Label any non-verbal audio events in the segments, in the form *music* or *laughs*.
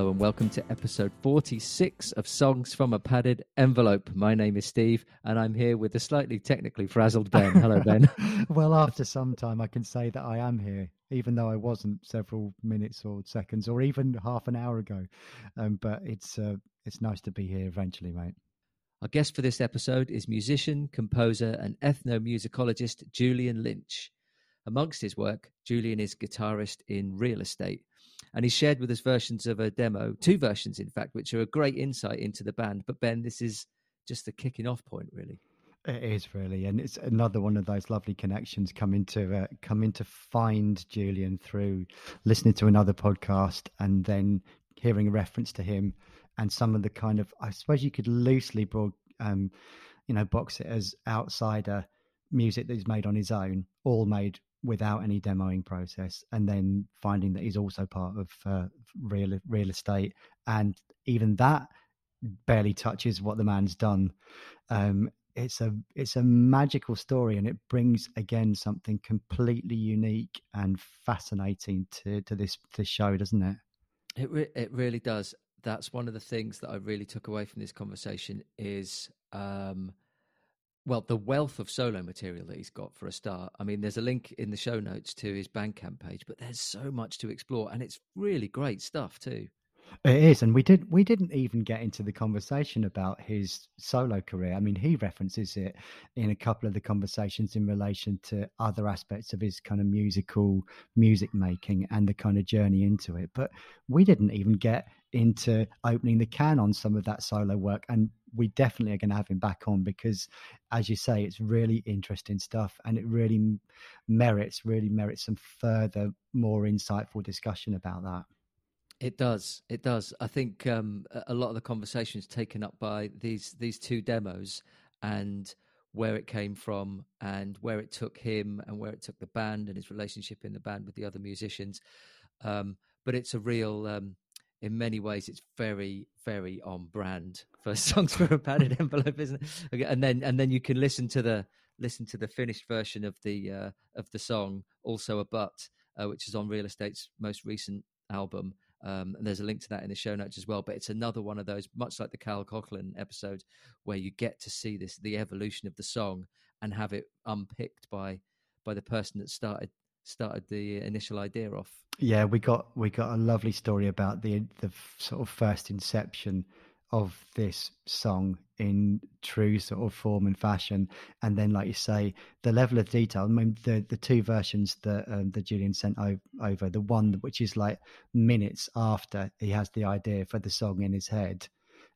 Hello and welcome to episode 46 of Songs from a Padded Envelope. My name is Steve and I'm here with the slightly technically frazzled Ben. Hello, Ben. *laughs* *laughs* well, after some time, I can say that I am here, even though I wasn't several minutes or seconds or even half an hour ago. Um, but it's, uh, it's nice to be here eventually, mate. Our guest for this episode is musician, composer, and ethnomusicologist Julian Lynch. Amongst his work, Julian is guitarist in Real Estate and he shared with us versions of a demo, two versions in fact, which are a great insight into the band. But Ben, this is just the kicking off point, really. It is really, and it's another one of those lovely connections coming to uh, coming to find Julian through listening to another podcast and then hearing a reference to him and some of the kind of I suppose you could loosely broad, um, you know, box it as outsider music that he's made on his own, all made without any demoing process, and then finding that he's also part of uh, real real estate, and even that barely touches what the man's done. Um, it's a it's a magical story, and it brings again something completely unique and fascinating to to this this show, doesn't it? It re- it really does. That's one of the things that I really took away from this conversation is um, well, the wealth of solo material that he's got for a start. I mean, there's a link in the show notes to his Bandcamp page, but there's so much to explore, and it's really great stuff too. It is, and we did we didn't even get into the conversation about his solo career. I mean, he references it in a couple of the conversations in relation to other aspects of his kind of musical music making and the kind of journey into it. But we didn't even get into opening the can on some of that solo work and we definitely are going to have him back on because as you say it's really interesting stuff and it really merits really merits some further more insightful discussion about that it does it does. I think um, a lot of the conversations taken up by these these two demos and where it came from and where it took him and where it took the band and his relationship in the band with the other musicians. Um, but it's a real um, in many ways it's very very on brand for *laughs* songs for a padded envelope isn't it? And then and then you can listen to the listen to the finished version of the uh, of the song also a but uh, which is on real estate's most recent album um, and there's a link to that in the show notes as well but it's another one of those much like the Carl Coughlin episode where you get to see this the evolution of the song and have it unpicked by by the person that started started the initial idea off. Yeah, we got we got a lovely story about the the sort of first inception of this song in true sort of form and fashion, and then, like you say, the level of detail. I mean, the the two versions that um, that Julian sent over, the one which is like minutes after he has the idea for the song in his head,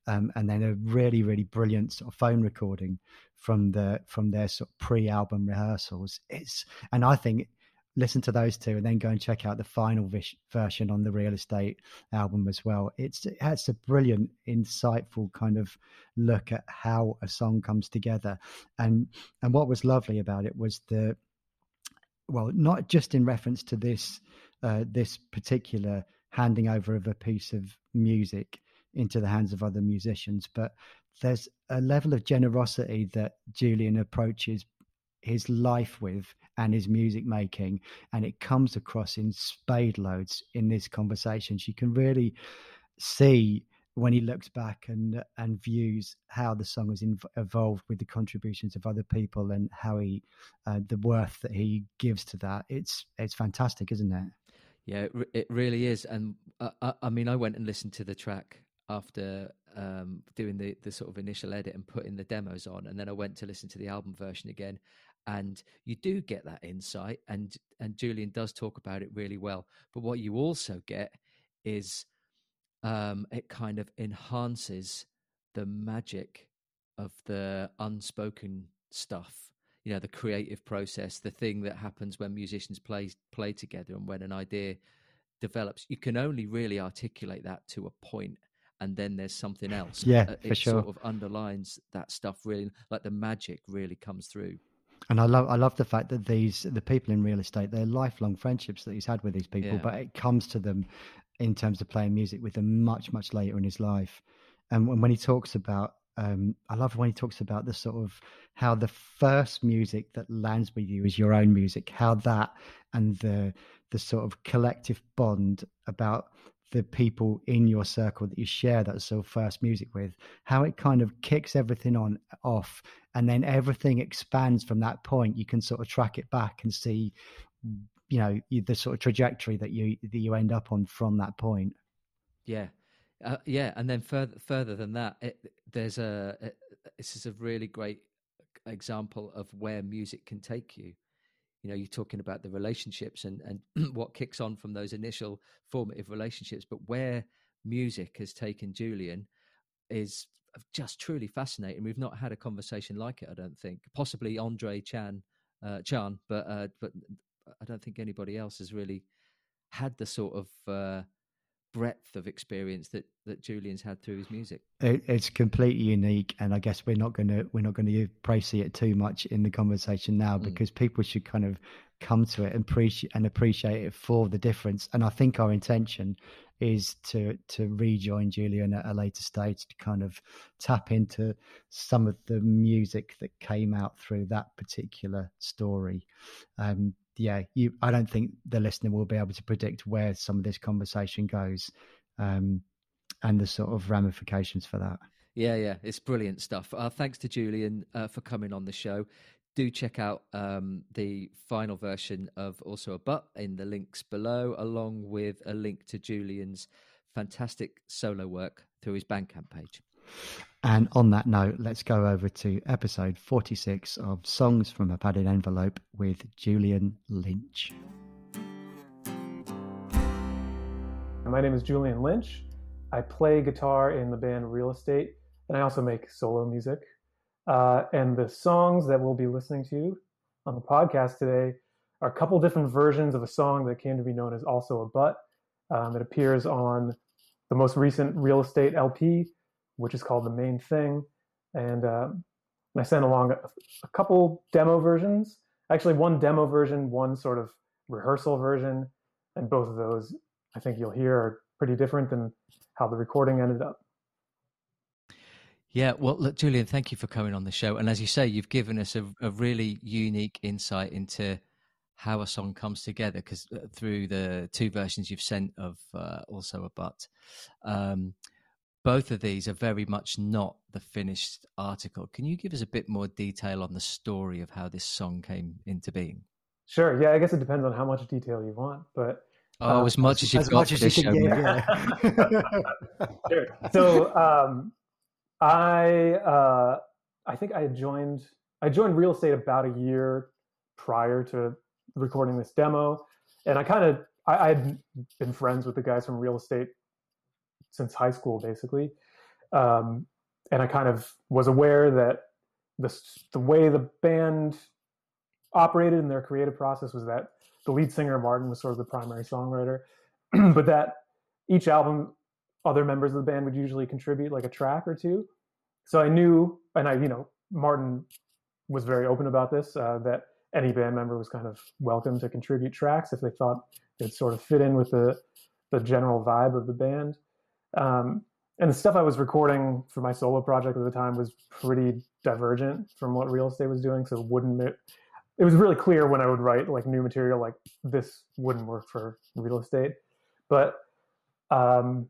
um, and then a really really brilliant sort of phone recording from the from their sort of pre-album rehearsals. It's and I think listen to those two and then go and check out the final vis- version on the real estate album as well. It's it's a brilliant insightful kind of look at how a song comes together. And and what was lovely about it was the well not just in reference to this uh, this particular handing over of a piece of music into the hands of other musicians but there's a level of generosity that Julian approaches his life with and his music making and it comes across in spade loads in this conversation. You can really see when he looks back and and views how the song has evolved with the contributions of other people and how he uh, the worth that he gives to that. It's it's fantastic isn't it? Yeah it, really is. And I, I mean i went and listened to the track after um, doing the the sort of initial edit and putting the demos on, and then I went to listen to the album version again, and you do get that insight, and and Julian does talk about it really well. But what you also get is um, it kind of enhances the magic of the unspoken stuff you know the creative process the thing that happens when musicians play play together and when an idea develops you can only really articulate that to a point and then there's something else. Yeah, it for sure. Sort of underlines that stuff really, like the magic really comes through. And I love, I love the fact that these the people in real estate, they're lifelong friendships that he's had with these people, yeah. but it comes to them in terms of playing music with them much, much later in his life. And when, when he talks about um, I love when he talks about the sort of how the first music that lands with you is your own music, how that and the the sort of collective bond about the people in your circle that you share that sort of first music with, how it kind of kicks everything on off, and then everything expands from that point. You can sort of track it back and see, you know, the sort of trajectory that you that you end up on from that point. Yeah, uh, yeah, and then further further than that, it, there's a, a this is a really great example of where music can take you you know you're talking about the relationships and and *clears throat* what kicks on from those initial formative relationships but where music has taken julian is just truly fascinating we've not had a conversation like it i don't think possibly andre chan uh, chan but uh, but i don't think anybody else has really had the sort of uh, breadth of experience that that Julian's had through his music. It, it's completely unique, and I guess we're not going to we're not going to praise it too much in the conversation now mm. because people should kind of come to it and appreciate and appreciate it for the difference. And I think our intention is to to rejoin Julian at a later stage to kind of tap into some of the music that came out through that particular story. Um, yeah, you. I don't think the listener will be able to predict where some of this conversation goes, um, and the sort of ramifications for that. Yeah, yeah, it's brilliant stuff. Uh, thanks to Julian uh, for coming on the show. Do check out um, the final version of Also a But in the links below, along with a link to Julian's fantastic solo work through his Bandcamp page. And on that note, let's go over to episode 46 of Songs from a Padded Envelope with Julian Lynch. My name is Julian Lynch. I play guitar in the band Real Estate, and I also make solo music. Uh, and the songs that we'll be listening to on the podcast today are a couple different versions of a song that came to be known as Also a But. Um, it appears on the most recent Real Estate LP, which is called the main thing. And, um, I sent along a, a, couple demo versions, actually one demo version, one sort of rehearsal version, and both of those I think you'll hear are pretty different than how the recording ended up. Yeah, well, look, Julian, thank you for coming on the show. And as you say, you've given us a, a really unique insight into how a song comes together because uh, through the two versions you've sent of uh, also a but um, both of these are very much not the finished article. Can you give us a bit more detail on the story of how this song came into being? Sure. Yeah, I guess it depends on how much detail you want, but oh, uh, as much as, as you've as got for this show. Yeah. *laughs* sure. So um, I uh, I think I had joined I joined real estate about a year prior to recording this demo, and I kind of I, had been friends with the guys from real estate since high school, basically. Um, and I kind of was aware that the the way the band operated in their creative process was that the lead singer Martin was sort of the primary songwriter, *clears throat* but that each album, other members of the band would usually contribute like a track or two. So I knew, and I, you know, Martin was very open about this, uh, that any band member was kind of welcome to contribute tracks if they thought it sort of fit in with the the general vibe of the band. Um, and the stuff I was recording for my solo project at the time was pretty divergent from what real estate was doing. So wouldn't it, it was really clear when I would write like new material, like this wouldn't work for real estate. But um,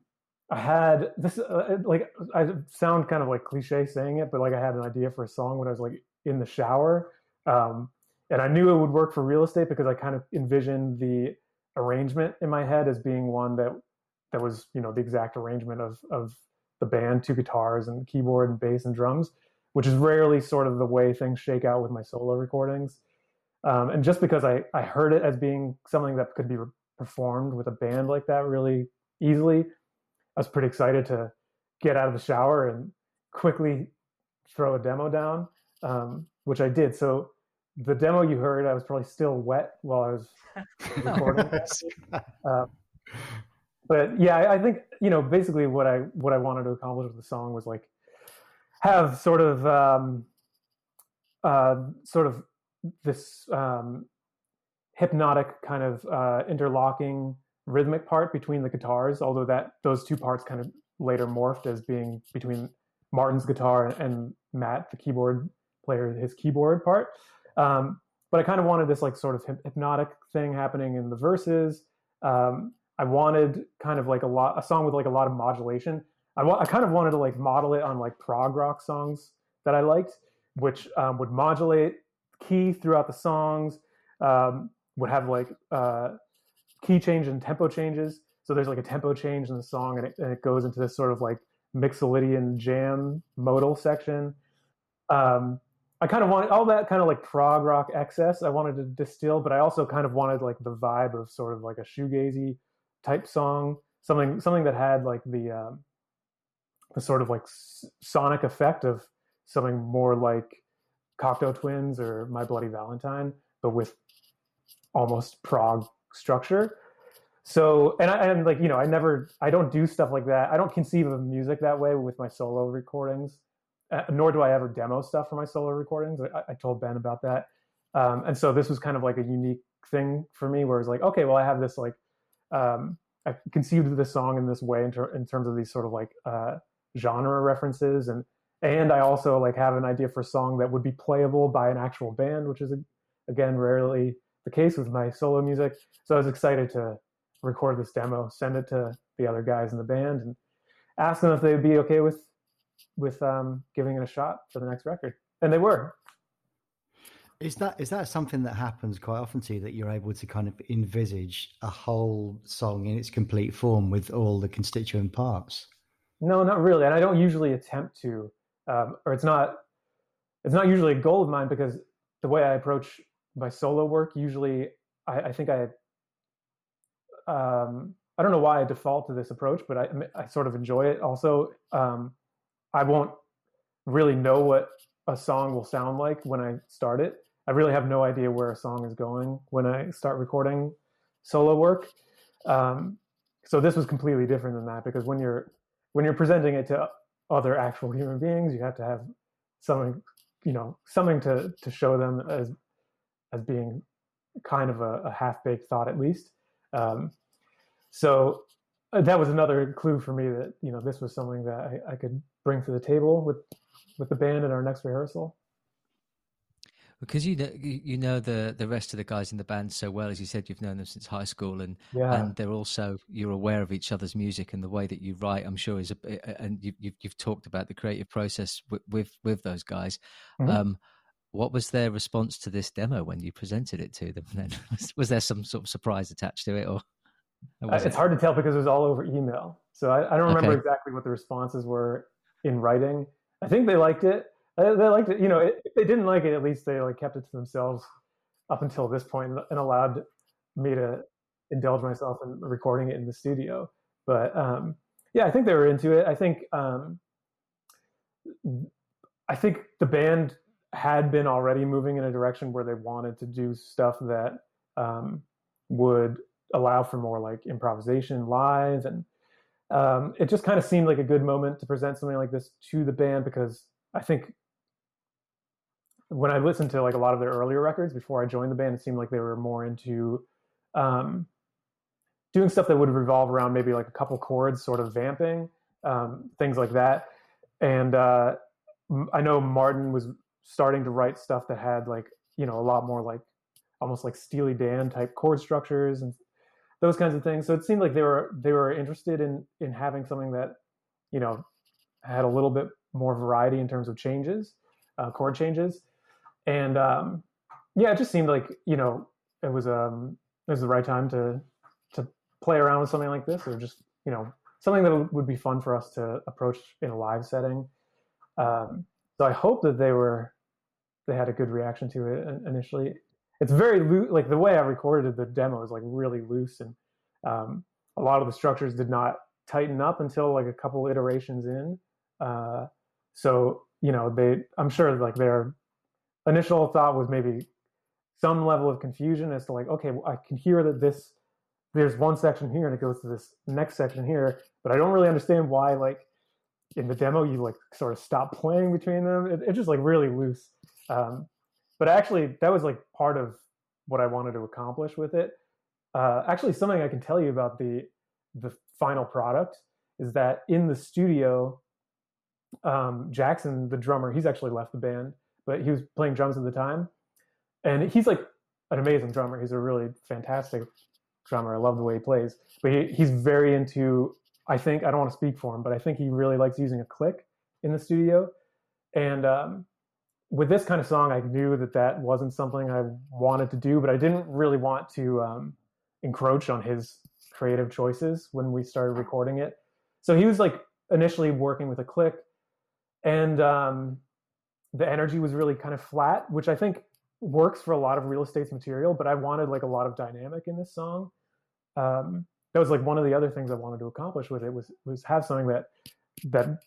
I had this uh, like I sound kind of like cliche saying it, but like I had an idea for a song when I was like in the shower, um, and I knew it would work for real estate because I kind of envisioned the arrangement in my head as being one that that was you know the exact arrangement of of the band, two guitars and keyboard and bass and drums, which is rarely sort of the way things shake out with my solo recordings. Um, and just because I I heard it as being something that could be re- performed with a band like that really easily, I was pretty excited to get out of the shower and quickly throw a demo down, um, which I did. So the demo you heard, I was probably still wet while I was *laughs* recording. *laughs* uh, but yeah, I, I think you know basically what I what I wanted to accomplish with the song was like have sort of um, uh, sort of this um, hypnotic kind of uh, interlocking rhythmic part between the guitars, although that those two parts kind of later morphed as being between Martin's guitar and, Matt, the keyboard player, his keyboard part. Um, but I kind of wanted this like sort of hypnotic thing happening in the verses, um, I wanted kind of like a lot a song with like a lot of modulation. I, wa- I kind of wanted to like model it on like prog rock songs that I liked, which um, would modulate key throughout the songs, um, would have like uh, key change and tempo changes. So there's like a tempo change in the song, and it, and it goes into this sort of like Mixolydian jam modal section. Um, I kind of wanted all that kind of like prog rock excess. I wanted to distill, but I also kind of wanted like the vibe of sort of like a shoegazy type song, something something that had like the um, the sort of like s- sonic effect of something more like Cocteau Twins or My Bloody Valentine, but with almost prog structure. So, and I, and like you know, I never, I don't do stuff like that. I don't conceive of music that way with my solo recordings, uh, nor do I ever demo stuff for my solo recordings. I, I told Ben about that, um, and so this was kind of like a unique thing for me, where it's like, okay, well, I have this like, um, I conceived this song in this way in, ter- in terms of these sort of like uh, genre references, and and I also like have an idea for a song that would be playable by an actual band, which is again rarely the case with my solo music. So I was excited to record this demo, send it to the other guys in the band, and ask them if they'd be okay with with um, giving it a shot for the next record, and they were. Is that is that something that happens quite often to you that you're able to kind of envisage a whole song in its complete form with all the constituent parts? No, not really, and I don't usually attempt to, um, or it's not it's not usually a goal of mine because the way I approach my solo work usually I, I think I um, I don't know why I default to this approach, but I, I sort of enjoy it. Also, um, I won't really know what a song will sound like when I start it. I really have no idea where a song is going when I start recording solo work. Um, so this was completely different than that because when you're when you're presenting it to other actual human beings, you have to have something, you know, something to to show them as as being kind of a, a half baked thought at least. Um, so uh, that was another clue for me that you know this was something that I, I could bring to the table with with the band at our next rehearsal. Because you know you know the the rest of the guys in the band so well, as you said, you've known them since high school, and yeah. and they're also you're aware of each other's music and the way that you write. I'm sure is a, and you, you've you've talked about the creative process with with, with those guys. Mm-hmm. Um, what was their response to this demo when you presented it to them? Then *laughs* was there some sort of surprise attached to it, or it's it? hard to tell because it was all over email. So I, I don't remember okay. exactly what the responses were in writing. I think they liked it. Uh, they liked it. You know, if they didn't like it, at least they like kept it to themselves up until this point and allowed me to indulge myself in recording it in the studio. But um, yeah, I think they were into it. I think um, I think the band had been already moving in a direction where they wanted to do stuff that um, would allow for more like improvisation live and um, it just kind of seemed like a good moment to present something like this to the band because i think when i listened to like a lot of their earlier records before i joined the band it seemed like they were more into um, doing stuff that would revolve around maybe like a couple chords sort of vamping um, things like that. And uh, i know martin was starting to write stuff that had like you know a lot more like almost like Steely Dan type chord structures and those kinds of things. So it seemed like they were they were interested in in having something that you know had a little bit more variety in terms of changes, uh, chord changes, and um, yeah, it just seemed like you know it was um it was the right time to to play around with something like this, or just you know something that would be fun for us to approach in a live setting. Um, so I hope that they were they had a good reaction to it initially. It's very loose. Like the way I recorded the demo is like really loose, and um, a lot of the structures did not tighten up until like a couple iterations in. Uh, so you know, they I'm sure like their initial thought was maybe some level of confusion as to like, okay, well, I can hear that this there's one section here and it goes to this next section here, but I don't really understand why like in the demo you like sort of stop playing between them. It, it's just like really loose. Um, but actually, that was like part of what I wanted to accomplish with it. Uh, actually, something I can tell you about the the final product is that in the studio, um, Jackson, the drummer, he's actually left the band, but he was playing drums at the time, and he's like an amazing drummer. He's a really fantastic drummer. I love the way he plays, but he, he's very into. I think I don't want to speak for him, but I think he really likes using a click in the studio. And um, with this kind of song, I knew that that wasn't something I wanted to do, but I didn't really want to um, encroach on his creative choices when we started recording it. So he was like initially working with a click, and um, the energy was really kind of flat, which I think works for a lot of real estate's material. But I wanted like a lot of dynamic in this song. Um, that was like one of the other things I wanted to accomplish with it was was have something that that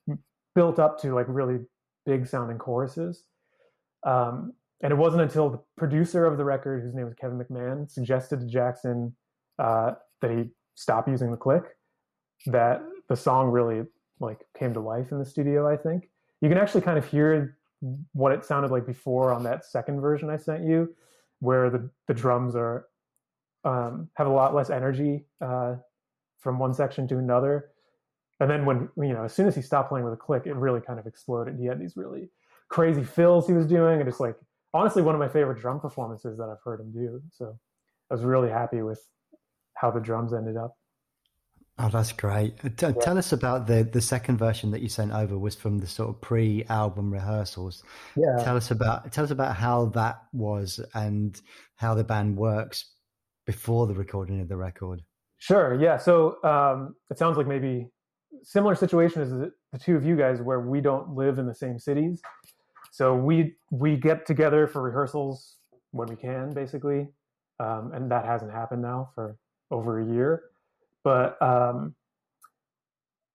built up to like really big sounding choruses. Um, and it wasn't until the producer of the record, whose name was Kevin McMahon, suggested to Jackson uh, that he stop using the click, that the song really like came to life in the studio. I think you can actually kind of hear what it sounded like before on that second version I sent you, where the the drums are um, have a lot less energy uh, from one section to another. And then when you know, as soon as he stopped playing with a click, it really kind of exploded. He had these really crazy fills he was doing, and it's like honestly one of my favorite drum performances that I've heard him do. So I was really happy with how the drums ended up. Oh, that's great. Uh, t- yeah. Tell us about the the second version that you sent over was from the sort of pre-album rehearsals. Yeah. Tell us about tell us about how that was and how the band works before the recording of the record. Sure. Yeah. So um, it sounds like maybe similar situation as the, the two of you guys, where we don't live in the same cities. So we we get together for rehearsals when we can, basically, um, and that hasn't happened now for over a year. But um,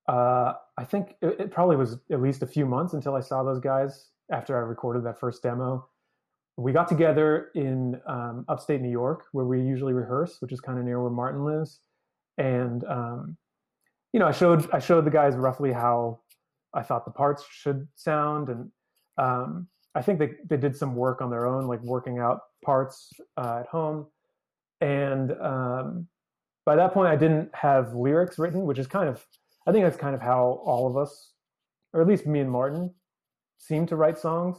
uh, I think it, it, probably was at least a few months until I saw those guys after I recorded that first demo. We got together in um, upstate New York, where we usually rehearse, which is kind of near where Martin lives, and um, you know, I showed I showed the guys roughly how I thought the parts should sound, and um, I think they they did some work on their own, like working out parts uh, at home, and um, by that point, I didn't have lyrics written, which is kind of, I think that's kind of how all of us, or at least me and Martin, seem to write songs.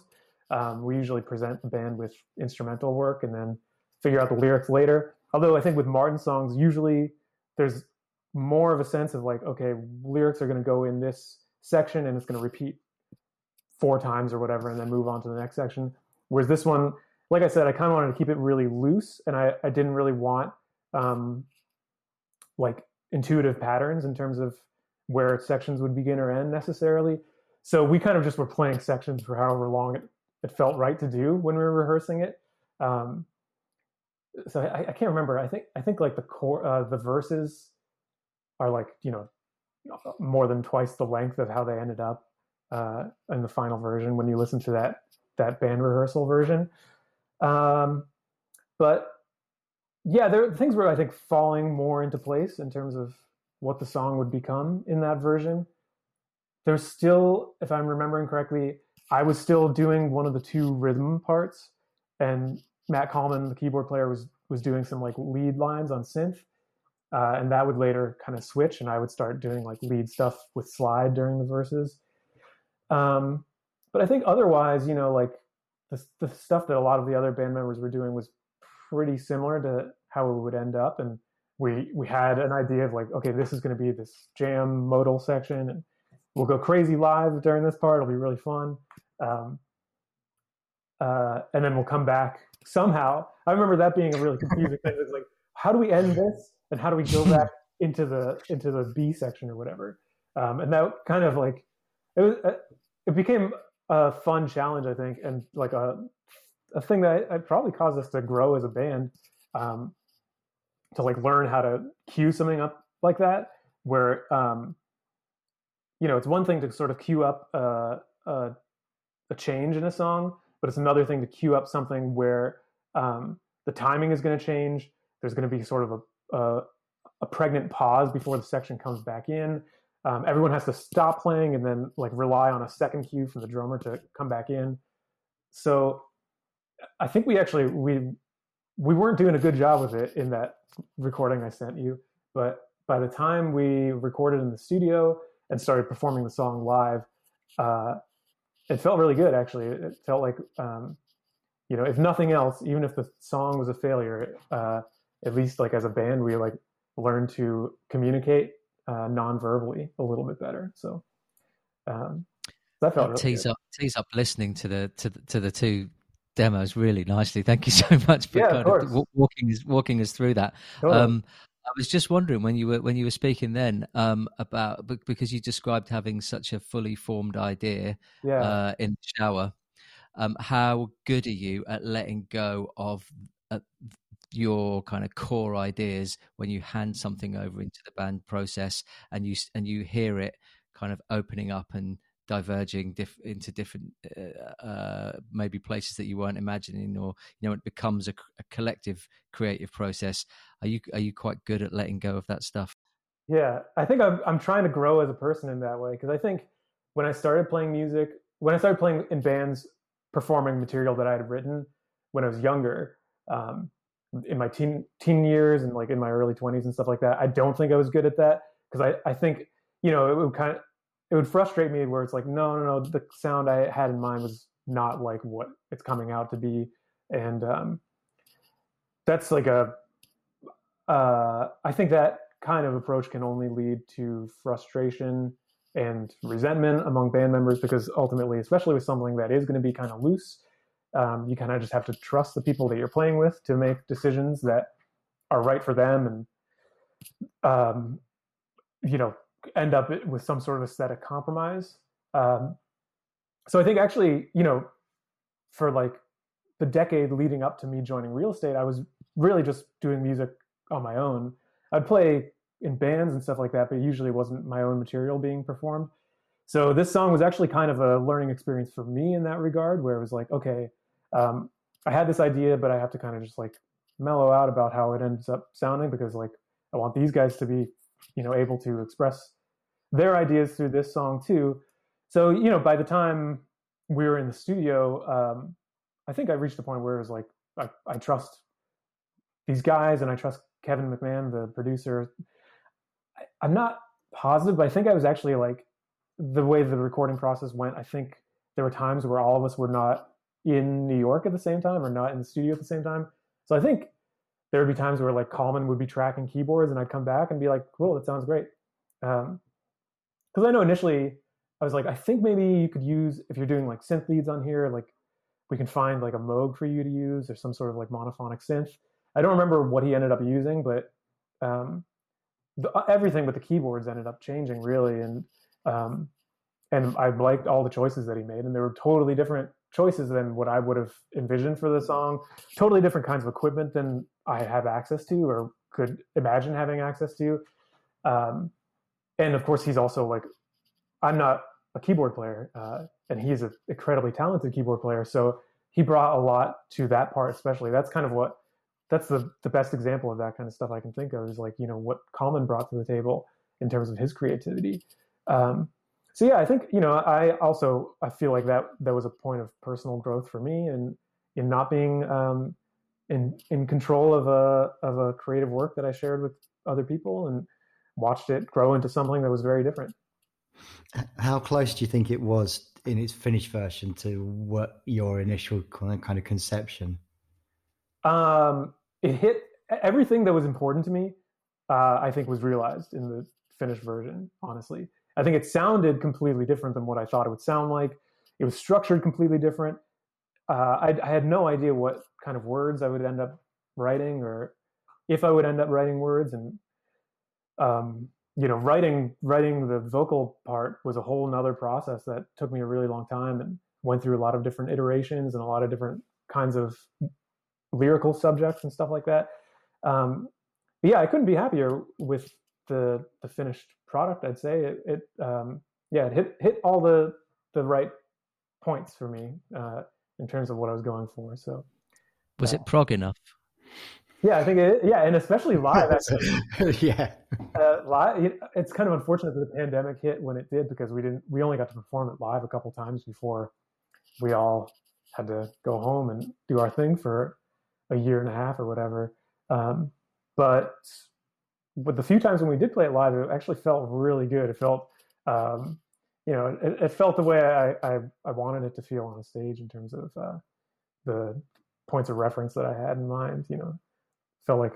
Um, we usually present the band with instrumental work and then figure out the lyrics later. Although I think with Martin songs, usually there's more of a sense of like, okay, lyrics are going to go in this section and it's going to repeat four times or whatever, and then move on to the next section. Whereas this one, like I said, I kind of wanted to keep it really loose, and I, I didn't really want um, like intuitive patterns in terms of where sections would begin or end necessarily. So we kind of just were playing sections for however long it, it felt right to do when we were rehearsing it. Um, so I, I, can't remember. I think I think like the core uh, the verses are like you know more than twice the length of how they ended up uh, in the final version when you listen to that that band rehearsal version. Um, but yeah, there things were I think falling more into place in terms of what the song would become in that version. There's still, if I'm remembering correctly, I was still doing one of the two rhythm parts, and Matt Kallman, the keyboard player, was was doing some like lead lines on synth, uh, and that would later kind of switch, and I would start doing like lead stuff with slide during the verses. Um, but I think otherwise, you know, like the the stuff that a lot of the other band members were doing was pretty similar to how it would end up. And we we had an idea of like, okay, this is going to be this jam modal section, and we'll go crazy live during this part. It'll be really fun. Um, uh, and then we'll come back somehow. I remember that being a really confusing thing. It's like, how do we end this, and how do we go *laughs* back into the into the B section or whatever? Um, and that kind of like it was. It became a fun challenge, I think, and like a a thing that it probably caused us to grow as a band um, to like learn how to cue something up like that where um, you know it's one thing to sort of cue up a, a, a, change in a song but it's another thing to cue up something where um, the timing is going to change there's going to be sort of a, a, a, pregnant pause before the section comes back in um, everyone has to stop playing and then like rely on a second cue from the drummer to come back in so I think we actually we we weren't doing a good job with it in that recording I sent you, but by the time we recorded in the studio and started performing the song live, uh, it felt really good. Actually, it felt like um, you know, if nothing else, even if the song was a failure, uh, at least like as a band, we like learned to communicate uh, non-verbally a little bit better. So um, that felt really tease good. up tease up listening to the to the, to the two demos really nicely. Thank you *laughs* so much for Yeah, kind of, w- walking us walking us through that. Totally. Um, I was just wondering when you were when you were speaking then um, about because you described having such a fully formed idea yeah. uh, in the shower. Um, how good are you at letting go of uh, your kind of core ideas when you hand something over into the band process and you and you hear it kind of opening up and diverging diff- into different uh, uh, maybe places that you weren't imagining or you know it becomes a collective creative process. Are you are you quite good at letting go of that stuff? Yeah, I think I'm I'm trying to grow as a person in that way because I think when I started playing music, when I started playing in bands, performing material that I had written when I was younger, um, in my teen teen years and like in my early 20s and stuff like that, I don't think I was good at that because I I think you know it would kind of it would frustrate me where it's like no no no the sound I had in mind was not like what it's coming out to be. And um, that's like a uh, I think that kind of approach can only lead to frustration and resentment among band members because ultimately, especially with something that is going to be kind of loose, um, you kind of just have to trust the people that you're playing with to make decisions that are right for them and, um, you know, end up with some sort of aesthetic compromise. Um, so I think actually, you know, for like the decade leading up to me joining real estate, I was really just doing music on my own. I'd play in bands and stuff like that, but usually wasn't my own material being performed. So this song was actually kind of a learning experience for me in that regard, where it was like, okay, um, I had this idea, but I have to kind of just like mellow out about how it ends up sounding because like I want these guys to be, you know, able to express their ideas through this song too. So you know, by the time we were in the studio, um, I think I reached the point where it was like I, I trust these guys and I trust Kevin McMahon, the producer. I, I'm not positive, but I think I was actually like the way the recording process went. I think there were times where all of us were not in New York at the same time or not in the studio at the same time. So I think there would be times where like Kallman would be tracking keyboards and I'd come back and be like, cool, that sounds great. Um, cause I know initially I was like, I think maybe you could use, if you're doing like synth leads on here, like we can find like a Moog for you to use or some sort of like monophonic synth. I don't remember what he ended up using, but um, the, everything with the keyboards ended up changing really. And, um, and I liked all the choices that he made and they were totally different choices than what I would have envisioned for the song. Totally different kinds of equipment than I have access to or could imagine having access to. Um, and of course, he's also like, I'm not a keyboard player, uh, and he's an incredibly talented keyboard player. So he brought a lot to that part, especially. That's kind of what that's the the best example of that kind of stuff I can think of is like you know what Kallman brought to the table in terms of his creativity. Um, so yeah, I think you know I also I feel like that that was a point of personal growth for me and in not being um, in in control of a of a creative work that I shared with other people and watched it grow into something that was very different. How close do you think it was in its finished version to what your initial kind of conception? Um, it hit everything that was important to me. Uh, I think was realized in the finished version. Honestly, I think it sounded completely different than what I thought it would sound like. It was structured completely different. Uh, I, I had no idea what kind of words I would end up writing, or if I would end up writing words. And um, you know, writing writing the vocal part was a whole nother process that took me a really long time and went through a lot of different iterations and a lot of different kinds of lyrical subjects and stuff like that. Um, yeah, I couldn't be happier with the the finished product. I'd say it, it um, yeah, it hit hit all the the right points for me uh, in terms of what I was going for. So, was uh, it prog enough? Yeah, I think it. Yeah, and especially live. Actually. *laughs* yeah, uh, live. It's kind of unfortunate that the pandemic hit when it did because we didn't. We only got to perform it live a couple times before we all had to go home and do our thing for a year and a half or whatever. Um, but with the few times when we did play it live, it actually felt really good. It felt, um, you know, it, it, felt the way I, I, I wanted it to feel on the stage in terms of uh, the points of reference that I had in mind. You know, felt like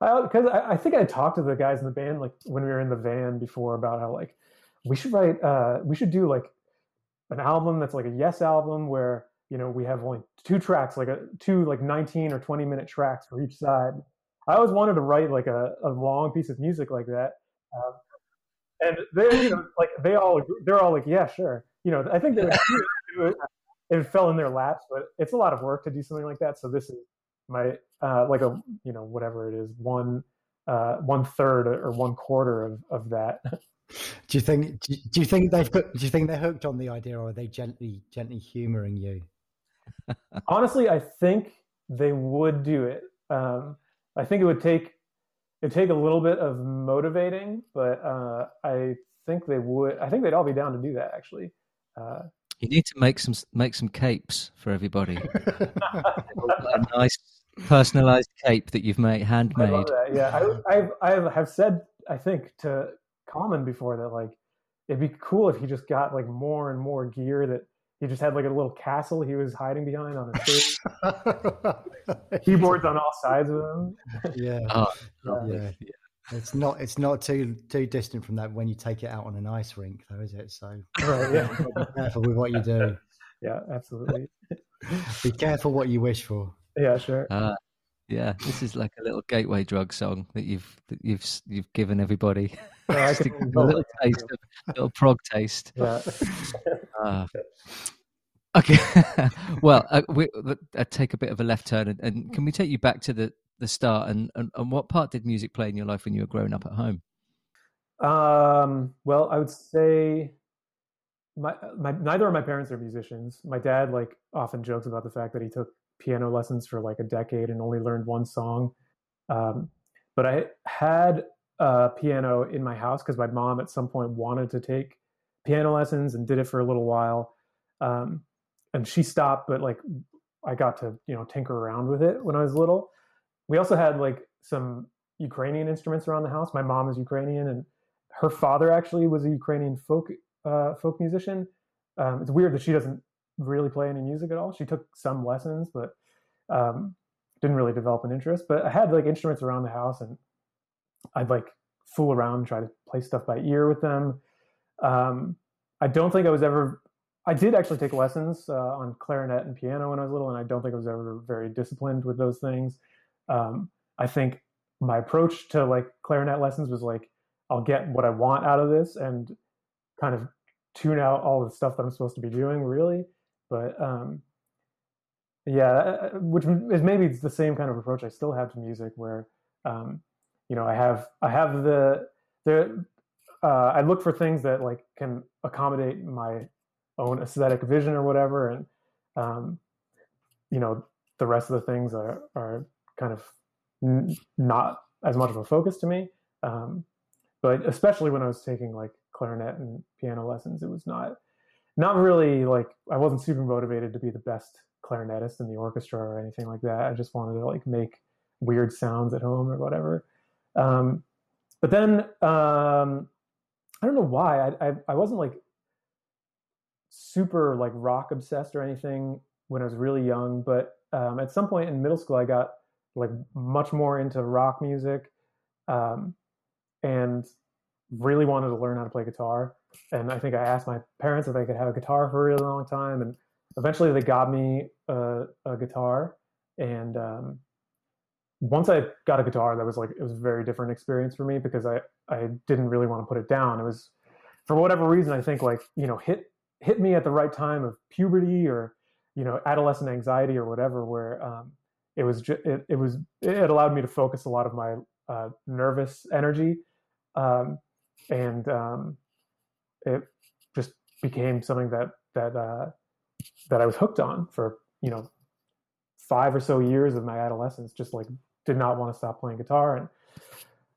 because I, I, I, think I talked to the guys in the band like when we were in the van before about how like we should write uh we should do like an album that's like a yes album where you know we have only two tracks like a two like 19 or 20 minute tracks for each side i always wanted to write like a, a long piece of music like that um, and they you know like they all they're all like yeah sure. You know i think they would do it *laughs* it fell in their laps but it's a lot of work to do something like that so this is my uh like a you know whatever it is one uh one third or one quarter of of that. *laughs* Do you think do you think they've do you think they're hooked on the idea or are they gently gently humoring you? *laughs* Honestly i think they would do it um i think it would take it take a little bit of motivating but uh i think they would i think they'd all be down to do that actually. Uh you need to make some make some capes for everybody. *laughs* A nice personalized cape that you've made handmade. yeah. I, I've, I have said i think to Kallman before that like it'd be cool if he just got like more and more gear that he just had like a little castle he was hiding behind on his face. *laughs* Keyboards on all sides of him. Yeah. Oh, yeah. yeah. It's not it's not too too distant from that when you take it out on an ice rink though, is it? So right, yeah. *laughs* be careful with what you do. *laughs* Yeah, absolutely. be careful what you wish for. Yeah, sure. Uh, yeah, this is like a little gateway drug song that you've that you've you've given everybody. *laughs* A little taste, of a little prog taste. Yeah. Uh, *laughs* okay. *laughs* well, uh, we uh, take a bit of a left turn, and, and, can we take you back to the the start? And, and and what part did music play in your life when you were growing up at home? Um. Well, I would say my, my neither of my parents are musicians. My dad like often jokes about the fact that he took piano lessons for like a decade and only learned one song. Um, but I had a piano in my house because my mom at some point wanted to take piano lessons and did it for a little while. Um, and she stopped, but like I got to, you know, tinker around with it when I was little. We also had like some Ukrainian instruments around the house. My mom is Ukrainian and her father actually was a Ukrainian folk uh, folk musician. Um, it's weird that she doesn't really play any music at all. She took some lessons, but um, didn't really develop an interest. But I had like instruments around the house, and I'd like fool around, try to play stuff by ear with them. Um, I don't think I was ever. I did actually take lessons uh, on clarinet and piano when I was little, and I don't think I was ever very disciplined with those things. Um, I think my approach to like clarinet lessons was like, I'll get what I want out of this, and kind of tune out all the stuff that I'm supposed to be doing, really. But um, yeah, uh, uh, which is maybe the same kind of approach I still have to music, where um, you know I have I have the the uh, I look for things that like can accommodate my own aesthetic vision or whatever, and um, you know the rest of the things are are kind of n- not as much of a focus to me. Um, but especially when I was taking like clarinet and piano lessons, it was not not really like I wasn't super motivated to be the best clarinetist in the orchestra or anything like that. I just wanted to like make weird sounds at home or whatever. Um, but then um, I don't know why I, I, I wasn't like super like rock obsessed or anything when I was really young. But um, at some point in middle school, I got like much more into rock music, um, and really wanted to learn how to play guitar. And I think I asked my parents if I could have a guitar for a really long time, and eventually they got me a, a guitar. And um, once I got a guitar, that was like it was a very different experience for me because I I didn't really want to put it down. It was for whatever reason I think like you know hit hit me at the right time of puberty or you know adolescent anxiety or whatever where um, it was just, it, it was it allowed me to focus a lot of my uh, nervous energy um, and um, it just became something that that uh, that I was hooked on for you know five or so years of my adolescence. Just like did not want to stop playing guitar and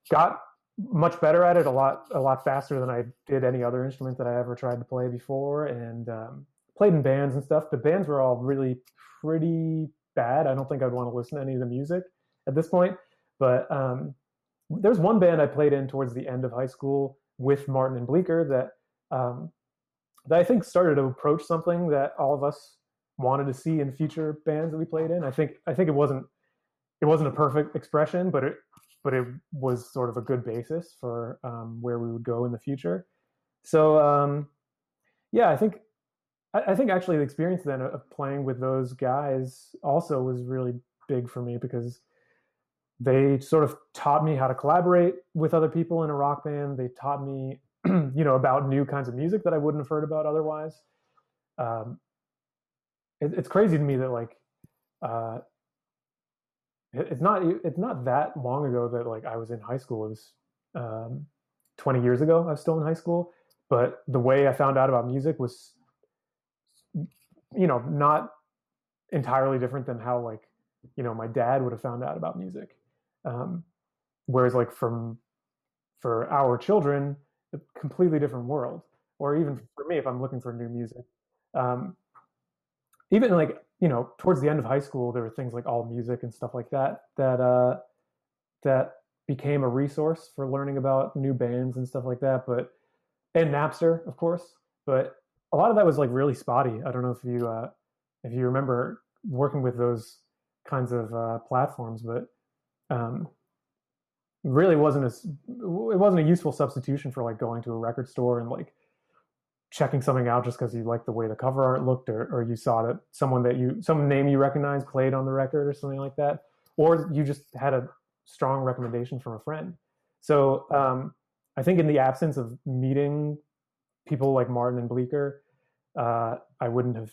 got much better at it a lot a lot faster than I did any other instrument that I ever tried to play before and um, played in bands and stuff. The bands were all really pretty bad. I don't think I'd want to listen to any of the music at this point. But um, there's one band I played in towards the end of high school with Martin and Bleeker that um, that I think started to approach something that all of us wanted to see in future bands that we played in. I think I think it wasn't it wasn't a perfect expression, but it but it was sort of a good basis for um, where we would go in the future. So um, yeah, I think I, I, think actually the experience then of playing with those guys also was really big for me because they sort of taught me how to collaborate with other people in a rock band. They taught me, *clears throat* you know, about new kinds of music that I wouldn't have heard about otherwise. Um, it, it's crazy to me that like uh, it's not it's not that long ago that like I was in high school. It was um, 20 years ago. I was still in high school, but the way I found out about music was, you know, not entirely different than how like you know my dad would have found out about music. Um, whereas like from for our children, a completely different world. Or even for me, if I'm looking for new music, um, even like you know, towards the end of high school, there were things like All Music and stuff like that that uh, that became a resource for learning about new bands and stuff like that. But and Napster, of course. But a lot of that was like really spotty. I don't know if you uh, if you remember working with those kinds of uh, platforms, but um, really wasn't as it wasn't a useful substitution for like going to a record store and like checking something out just because you liked the way the cover art looked or, or you saw that someone that you some name you recognize played on the record or something like that or you just had a strong recommendation from a friend. So um, i think in the absence of meeting people like martin and bleeker uh, i wouldn't have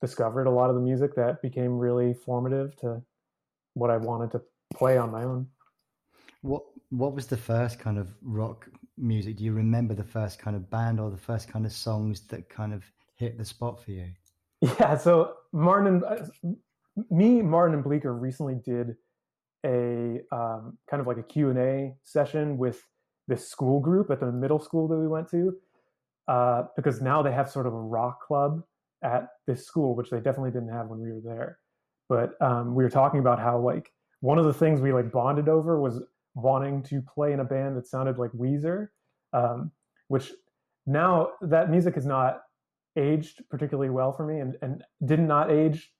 discovered a lot of the music that became really formative to what i wanted to play on my own. What what was the first kind of rock music? Do you remember the first kind of band or the first kind of songs that kind of hit the spot for you? Yeah, so Martin, uh, me, Martin, and Bleeker recently did a um, kind of like a Q and A session with this school group at the middle school that we went to, uh, because now they have sort of a rock club at this school, which they definitely didn't have when we were there. But um, we were talking about how like one of the things we like bonded over was wanting to play in a band that sounded like Weezer, um, which now that music has not aged particularly well for me and, and did not age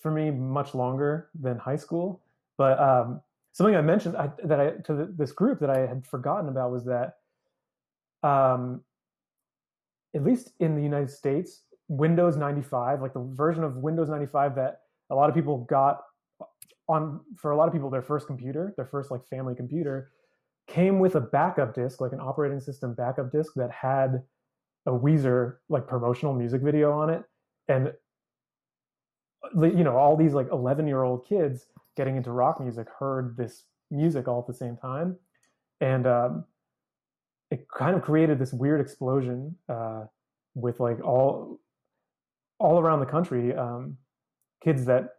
for me much longer than high school. But um, something I mentioned I, that I to the, this group that I had forgotten about was that, um, at least in the United States, Windows 95, like the version of Windows 95 that a lot of people got on for a lot of people their first computer their first like family computer came with a backup disk like an operating system backup disk that had a Weezer like promotional music video on it. And you know all these like 11 year old kids getting into rock music heard this music all at the same time. And um, it kind of created this weird explosion uh, with like all all around the country um, kids that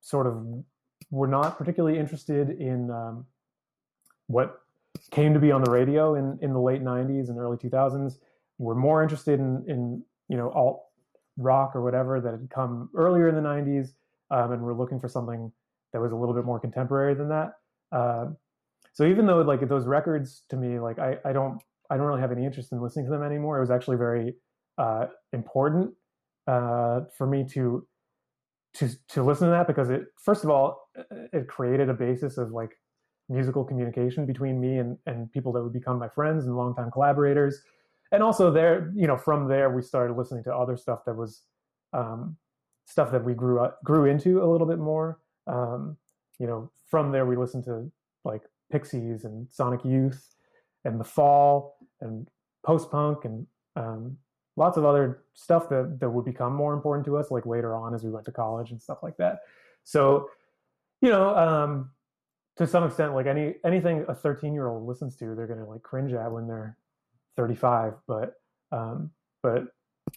sort of were not particularly interested in um, what came to be on the radio in, in the late 90s and early 2000s were more interested in, in you know alt rock or whatever that had come earlier in the 90s um, and were looking for something that was a little bit more contemporary than that. Uh, so even though like those records to me like I, I don't i don't really have any interest in listening to them anymore. It was actually very uh, important uh, for me to to to listen to that because it first of all it created a basis of like musical communication between me and and people that would become my friends and longtime collaborators. And also there you know from there we started listening to other stuff that was um, stuff that we grew up grew into a little bit more. Um, you know from there we listened to like pixies and sonic youth and the fall and post punk and um, lots of other stuff that that would become more important to us like later on as we went to college and stuff like that. So you know um, to some extent like any anything a 13 year old listens to they're going to like cringe at when they're 35 but um, but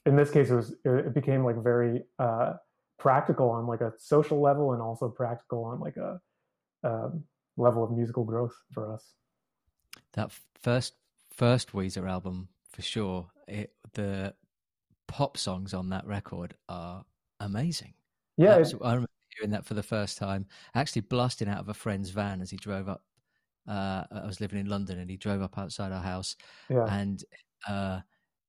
in this case it was it became like very uh, practical on like a social level and also practical on like a um, level of musical growth for us that first first Weezer album for sure. It, the pop songs on that record are amazing. Yeah, I remember hearing that for the first time. Actually, blasting out of a friend's van as he drove up. Uh, I was living in London, and he drove up outside our house, yeah. and uh,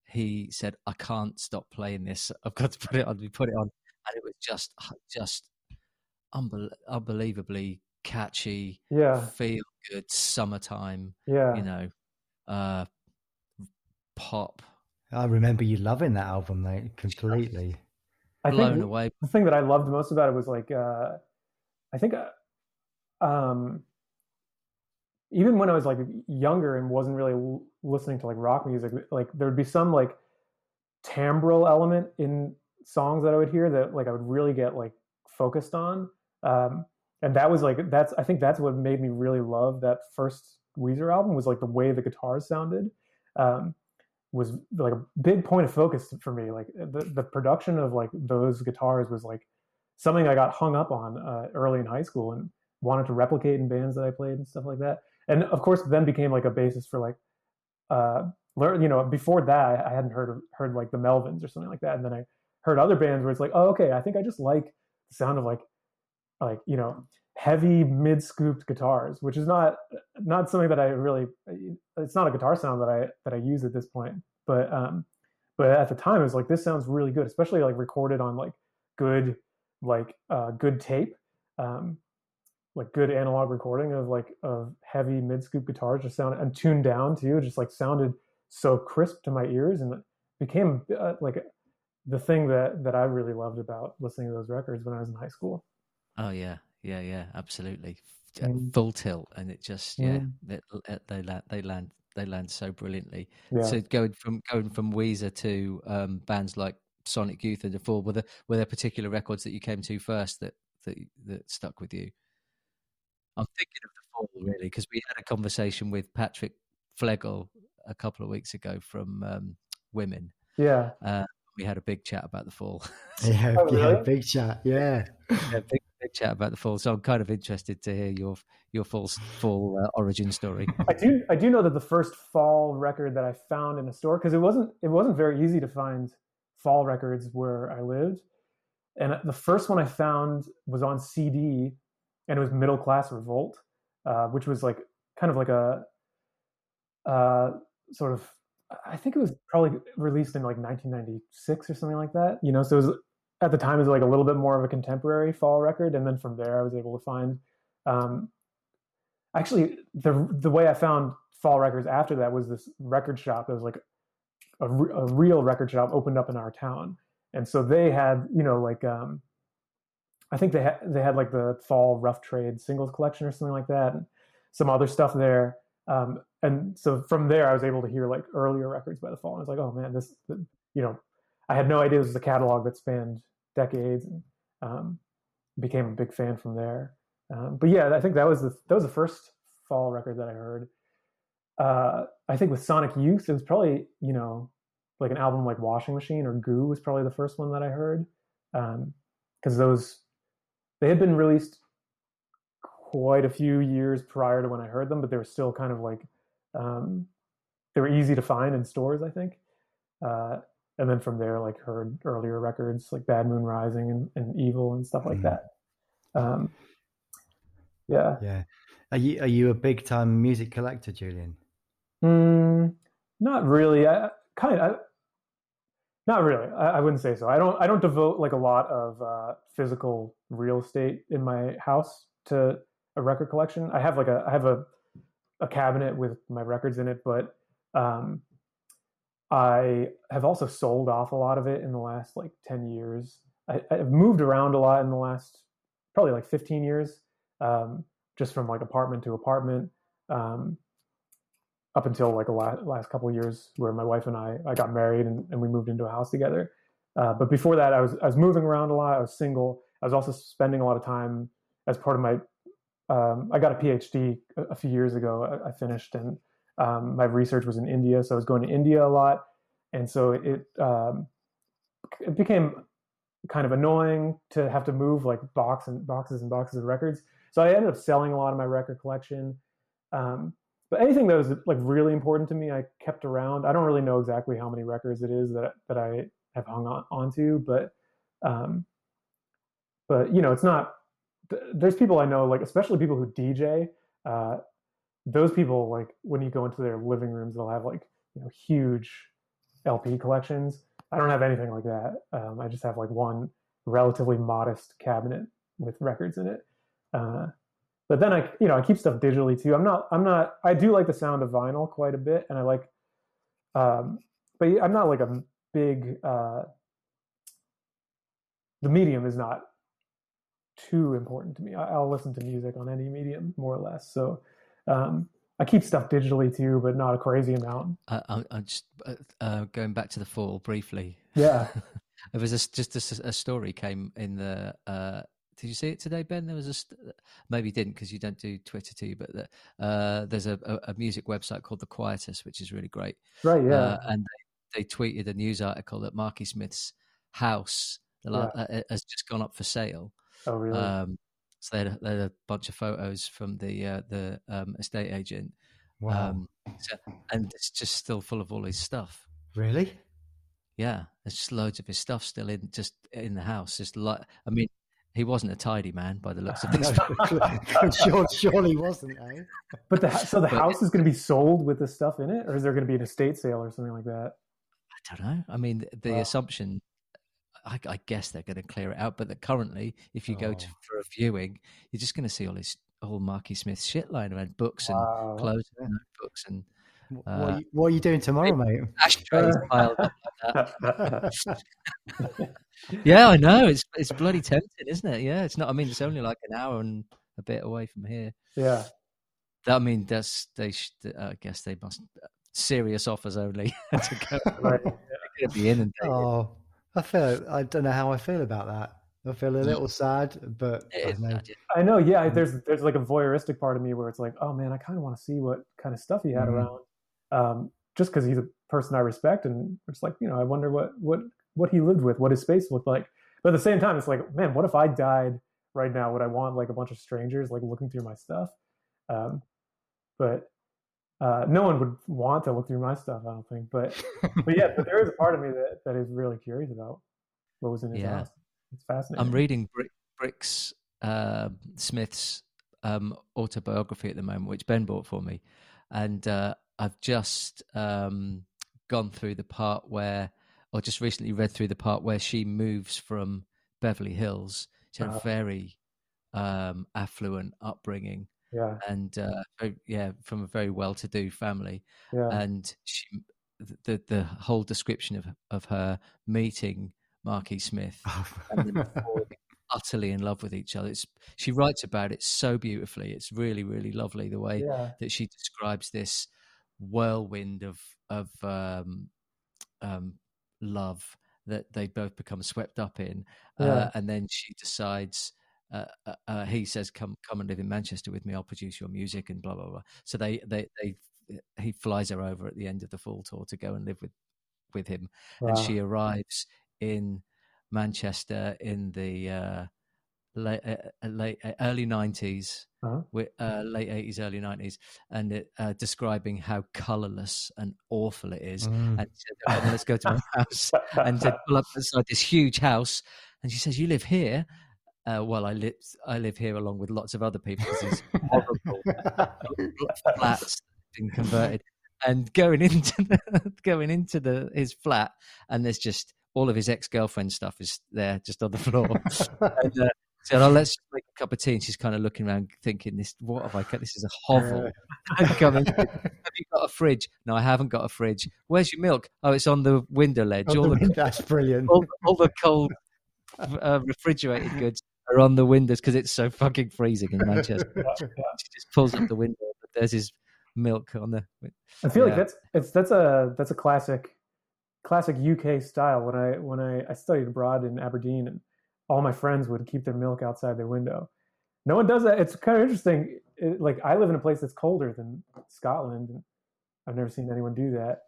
he said, "I can't stop playing this. *laughs* I've got to put it on." We put it on, and it was just, just unbel- unbelievably catchy. Yeah, feel good summertime. Yeah, you know, uh, pop. I remember you loving that album, mate, completely. I blown think away. The thing that I loved most about it was like, uh, I think, uh, um, even when I was like younger and wasn't really l- listening to like rock music, like there would be some like timbral element in songs that I would hear that like I would really get like focused on. Um, and that was like that's I think that's what made me really love that first Weezer album was like the way the guitars sounded. Um, was like a big point of focus for me. Like the, the production of like those guitars was like something I got hung up on uh, early in high school and wanted to replicate in bands that I played and stuff like that. And of course, then became like a basis for like, uh, learn. You know, before that, I hadn't heard of, heard like the Melvins or something like that. And then I heard other bands where it's like, oh, okay, I think I just like the sound of like, like you know, heavy mid scooped guitars, which is not not something that I really. It's not a guitar sound that I that I use at this point, but um, but at the time it was like this sounds really good, especially like recorded on like good like uh, good tape, um, like good analog recording of like of heavy mid scoop guitars, just sound and tuned down too, just like sounded so crisp to my ears, and became uh, like the thing that that I really loved about listening to those records when I was in high school. Oh yeah, yeah, yeah, absolutely. Mm. Full tilt, and it just yeah, Mm. they, they land they land they land so brilliantly. Yeah. So going from going from Weezer to um, bands like Sonic Youth and The Fall, were there were there particular records that you came to first that that that stuck with you? I'm thinking of The Fall really because we had a conversation with Patrick Flegel a couple of weeks ago from um, Women. yeah. Uh, we had a big chat about The Fall. *laughs* Yeah, Oh, yeah, really? big chat. Yeah. yeah, big, big chat about the fall. So I'm kind of interested to hear your your full full uh, origin story. *laughs* I do I do know that the first fall record that I found in a store because it wasn't it wasn't very easy to find fall records where I lived, and the first one I found was on CD, and it was Middle Class Revolt, uh, which was like kind of like a uh, sort of I think it was probably released in like 1996 or something like that. You know, so it was at the time was like a little bit more of a contemporary fall record, and then from there I was able to find. Um, actually the the way I found fall records after that was this record shop that was like a, re- a real record shop opened up in our town, and so they had you know like um, I think they had they had like the fall rough trade singles collection or something like that, and some other stuff there. Um, and so from there, I was able to hear like earlier records by the fall. And I was like, oh man, this you know, I had no idea this was a catalog that spanned decades, and um, became a big fan from there. Um, but yeah, I think that was the that was the first fall record that I heard. Uh, I think with Sonic Youth, it was probably you know like an album like Washing Machine or Goo was probably the first one that I heard because those they had been released quite a few years prior to when I heard them, but they were still kind of like um, they were easy to find in stores, I think. Uh, and then from there, like heard earlier records like Bad Moon Rising and, and EVOL and stuff like Mhm. that. Um, yeah. Yeah. Are you are you a big time music collector, Julian? Mm, not really. I kind of. I, not really. I, I wouldn't say so. I don't. I don't devote like a lot of uh, physical real estate in my house to a record collection. I have like a. I have a a cabinet with my records in it, but um, I have also sold off a lot of it in the last like ten years. I, I've moved around a lot in the last probably like fifteen years, um, just from like apartment to apartment. Um, up until like the last, last couple years where my wife and I, I got married and, and we moved into a house together. Uh, but before that, I was, I was moving around a lot. I was single. I was also spending a lot of time as part of my, um, I got a PhD a, a few years ago. I, I finished and um, my research was in India. So I was going to India a lot. And so it, um, it became kind of annoying to have to move like box and boxes and boxes of records. So I ended up selling a lot of my record collection. Um, but anything that was like really important to me, I kept around. I don't really know exactly how many records it is that that I have hung on onto, but um, but you know, it's not. There's people I know, like especially people who DJ. Uh, those people, like when you go into their living rooms, they'll have like you know huge LP collections. I don't have anything like that. Um, I just have like one relatively modest cabinet with records in it. Uh, but then I, you know, I keep stuff digitally too. I'm not, I'm not, I do like the sound of vinyl quite a bit, and I like, um, but I'm not like a big. Uh, the medium is not too important to me. I, will listen to music on any medium, more or less. So. Um, I keep stuff digitally too, but not a crazy amount. I, am just uh, uh, going back to the fall briefly. Yeah, *laughs* there was a, just a, a, story came in the. Uh, did you see it today, Ben? There was a maybe you didn't because you don't do Twitter too, but the, uh, there's a, a, music website called The Quietus, which is really great. Right. Yeah. Uh, and they, they, tweeted a news article that Marky Smith's house yeah. Uh, has just gone up for sale. Oh, really? Um, so they had, they had, a bunch of photos from the uh, the um, estate agent. Wow. Um, so, and it's just still full of all his stuff. Really? Yeah, there's just loads of his stuff still in just in the house. Just like I mean, he wasn't a tidy man by the looks of *laughs* this. *laughs* sure, surely wasn't, eh? But the, so the but, house is going to be sold with the stuff in it, or is there going to be an estate sale or something like that? I don't know. I mean, the wow. assumption I, I, guess they're going to clear it out. But that currently, if you oh. go to, oh. for a viewing, you're just going to see all this all Marky Smith shit lying around, books wow. and clothes and books and. Uh, what, are you, what, are you, doing tomorrow, mate? *laughs* Ashtrays piled up like *laughs* *laughs* yeah, I know. It's it's bloody tempting, isn't it? Yeah, it's not. I mean, it's only like an hour and a bit away from here. Yeah. That, I mean, that's they. Uh, I guess they must serious offers only to go. right. They're going to be inundated. Oh, I feel I don't know how I feel about that. I feel a little sad, but I know. I know. Yeah, mm. there's there's like a voyeuristic part of me where it's like, oh man, I kind of want to see what kind of stuff he had mm-hmm. around, um, just because he's a person I respect, and it's like, you know, I wonder what what what he lived with, what his space looked like. But at the same time, it's like, man, what if I died right now? Would I want like a bunch of strangers like looking through my stuff? Um, but uh, no one would want to look through my stuff, I don't think. But *laughs* but yeah, but there is a part of me that, that is really curious about what was in his yeah. house. It's fascinating. I'm reading Brick, Brix uh, Smith's um, autobiography at the moment, which Ben bought for me, and uh, I've just um, gone through the part where, or just recently read through the part where she moves from Beverly Hills. She had uh-huh. a very um, affluent upbringing yeah and uh, yeah from a very well-to-do family yeah. and she the the whole description of of her meeting Marky Smith and *laughs* utterly in love with each other. It's, she writes about it so beautifully. It's really, really lovely the way yeah. that she describes this whirlwind of of um, um, love that they both become swept up in, uh, yeah. uh, and then she decides uh, uh, uh, he says, "Come, come and live in Manchester with me. I'll produce your music and blah blah blah." So they, they, they, he flies her over at the end of the fall tour to go and live with, with him, wow. and she arrives in Manchester in the uh, late, uh, late early 90s uh-huh. with, late eighties, early nineties, and it, describing how colourless and awful it is. Mm. And said, oh, "Let's go to my *laughs* house," and to pull up beside this huge house. And she says, "You live here." Uh, well, I live I live here along with lots of other people because *laughs* these horrible *laughs* flats been converted. And going into the, *laughs* going into the his flat, and there's just all of his ex girlfriend stuff is there just on the floor. and, uh, said, "Oh, let's make a cup of tea." And she's kind of looking around, thinking, "This, what have I got? This is a hovel." Have you got a fridge? No, I haven't got a fridge. Where's your milk? Oh, it's on the window ledge. all the, the, that's brilliant. All, all the cold uh, refrigerated goods are on the windows because it's so fucking freezing in Manchester. *laughs* she just pulls up the window, but there's his milk on the. I feel yeah. like that's it's that's a that's a classic classic UK style. When I when I, I studied abroad in Aberdeen, and all my friends would keep their milk outside their window. No one does that. It's kind of interesting. It, like I live in a place that's colder than Scotland, and I've never seen anyone do that.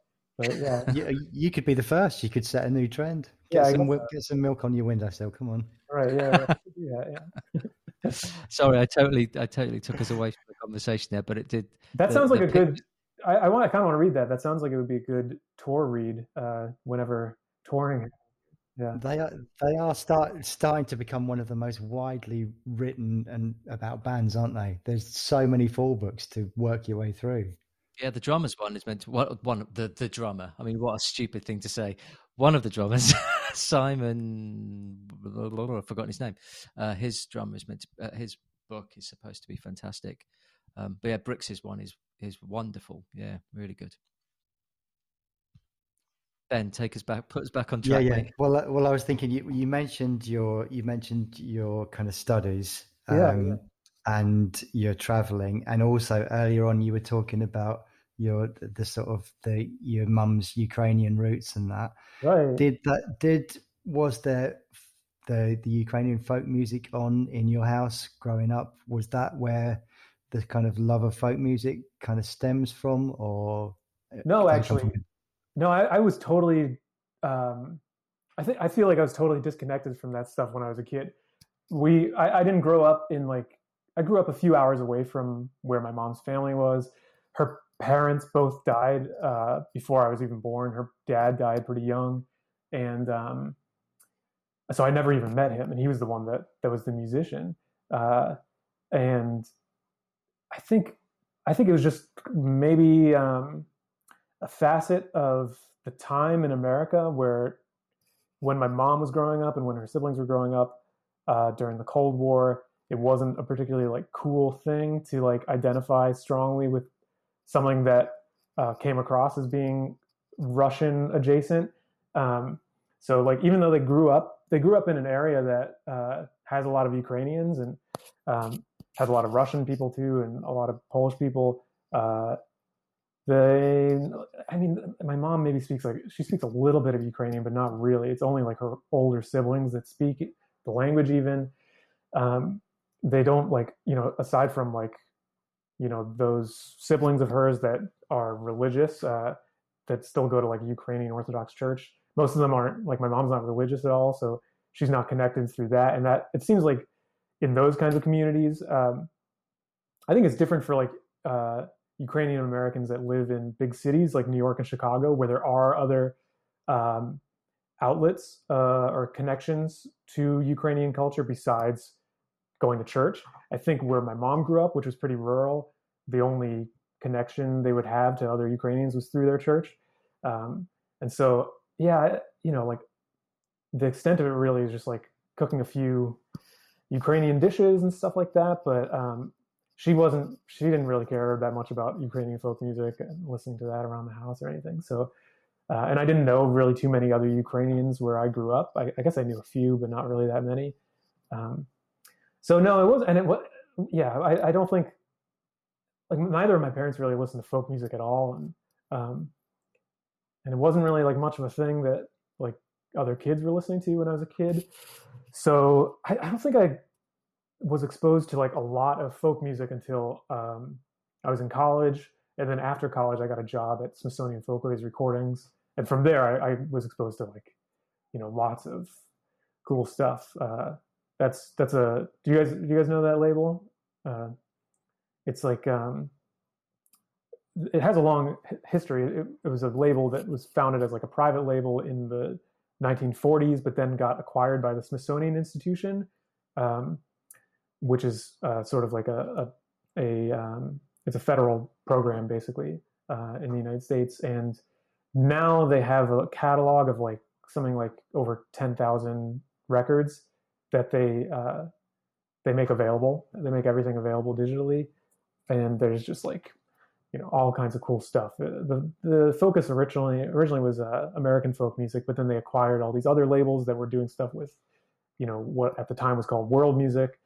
But yeah, *laughs* you, you could be the first. You could set a new trend. Get, yeah, some, get some milk on your windowsill. Come on. Right. Yeah. yeah. *laughs* Yeah. *laughs* Sorry, I totally, I totally took us away from the conversation there, but it did. That the, sounds like a good. I, I want. I kind of want to read that. That sounds like it would be a good tour read. Uh, whenever touring. Yeah. They are. They are start starting to become one of the most widely written and about bands, aren't they? There's so many fall books to work your way through. Yeah, the drummers one is meant to one, one the the drummer. I mean, what a stupid thing to say. One of the drummers, *laughs* Simon, I've forgotten his name. Uh, his drummer is meant to, uh, his book is supposed to be fantastic. Um, but yeah, Brix's one is is wonderful. Yeah, really good. Ben, take us back, put us back on track. Yeah, yeah. Mate. Well, uh, well, I was thinking you, you mentioned your you mentioned your kind of studies, um, yeah, yeah. And you're traveling, and also earlier on you were talking about your the sort of the your mum's Ukrainian roots and that. Right. Did that did was there the the Ukrainian folk music on in your house growing up? Was that where the kind of love of folk music kind of stems from, or no? Actually, no. I, I was totally. Um, I think I feel like I was totally disconnected from that stuff when I was a kid. We I, I didn't grow up in like I grew up a few hours away from where my mom's family was. Her parents both died uh, before I was even born. Her dad died pretty young, and um, so I never even met him, and he was the one that that was the musician. Uh, and I think I think it was just maybe um, a facet of the time in America where when my mom was growing up and when her siblings were growing up uh, during the Cold War, it wasn't a particularly like cool thing to like identify strongly with something that uh, came across as being Russian adjacent. Um, so like even though they grew up, they grew up in an area that uh, has a lot of Ukrainians and um, has a lot of Russian people too, and a lot of Polish people. Uh, they, I mean, my mom maybe speaks like she speaks a little bit of Ukrainian, but not really. It's only like her older siblings that speak the language. Even um, they don't like you know aside from like you know those siblings of hers that are religious uh, that still go to like Ukrainian Orthodox Church. Most of them aren't like my mom's not religious at all, so she's not connected through that. And that it seems like in those kinds of communities, um, I think it's different for like uh, Ukrainian Americans that live in big cities like New York and Chicago, where there are other um, outlets uh, or connections to Ukrainian culture besides going to church. I think where my mom grew up, which was pretty rural, the only connection they would have to other Ukrainians was through their church. Um, and so, yeah, you know, like the extent of it really is just like cooking a few Ukrainian dishes and stuff like that. But um, she wasn't, she didn't really care that much about Ukrainian folk music and listening to that around the house or anything. So, uh, and I didn't know really too many other Ukrainians where I grew up. I, I guess I knew a few, but not really that many. Um, so no, it was, and it was, yeah, I, I don't think like neither of my parents really listened to folk music at all, and um, and it wasn't really like much of a thing that like other kids were listening to when I was a kid. So I, I don't think I was exposed to like a lot of folk music until um, I was in college, and then after college, I got a job at Smithsonian Folkways Recordings, and from there, I, I was exposed to like you know lots of cool stuff. Uh, that's that's a. Do you guys do you guys know that label? Uh, it's like um, it has a long history. It, it, was a label that was founded as like a private label in the 1940s, but then got acquired by the Smithsonian Institution, um, which is uh, sort of like a a, a um, it's a federal program basically uh, in the United States, and now they have a catalog of like something like over 10,000 records that they uh, they make available. They make everything available digitally, and there's just like you know all kinds of cool stuff. The the focus originally originally was uh, American folk music, but then they acquired all these other labels that were doing stuff with you know what at the time was called world music.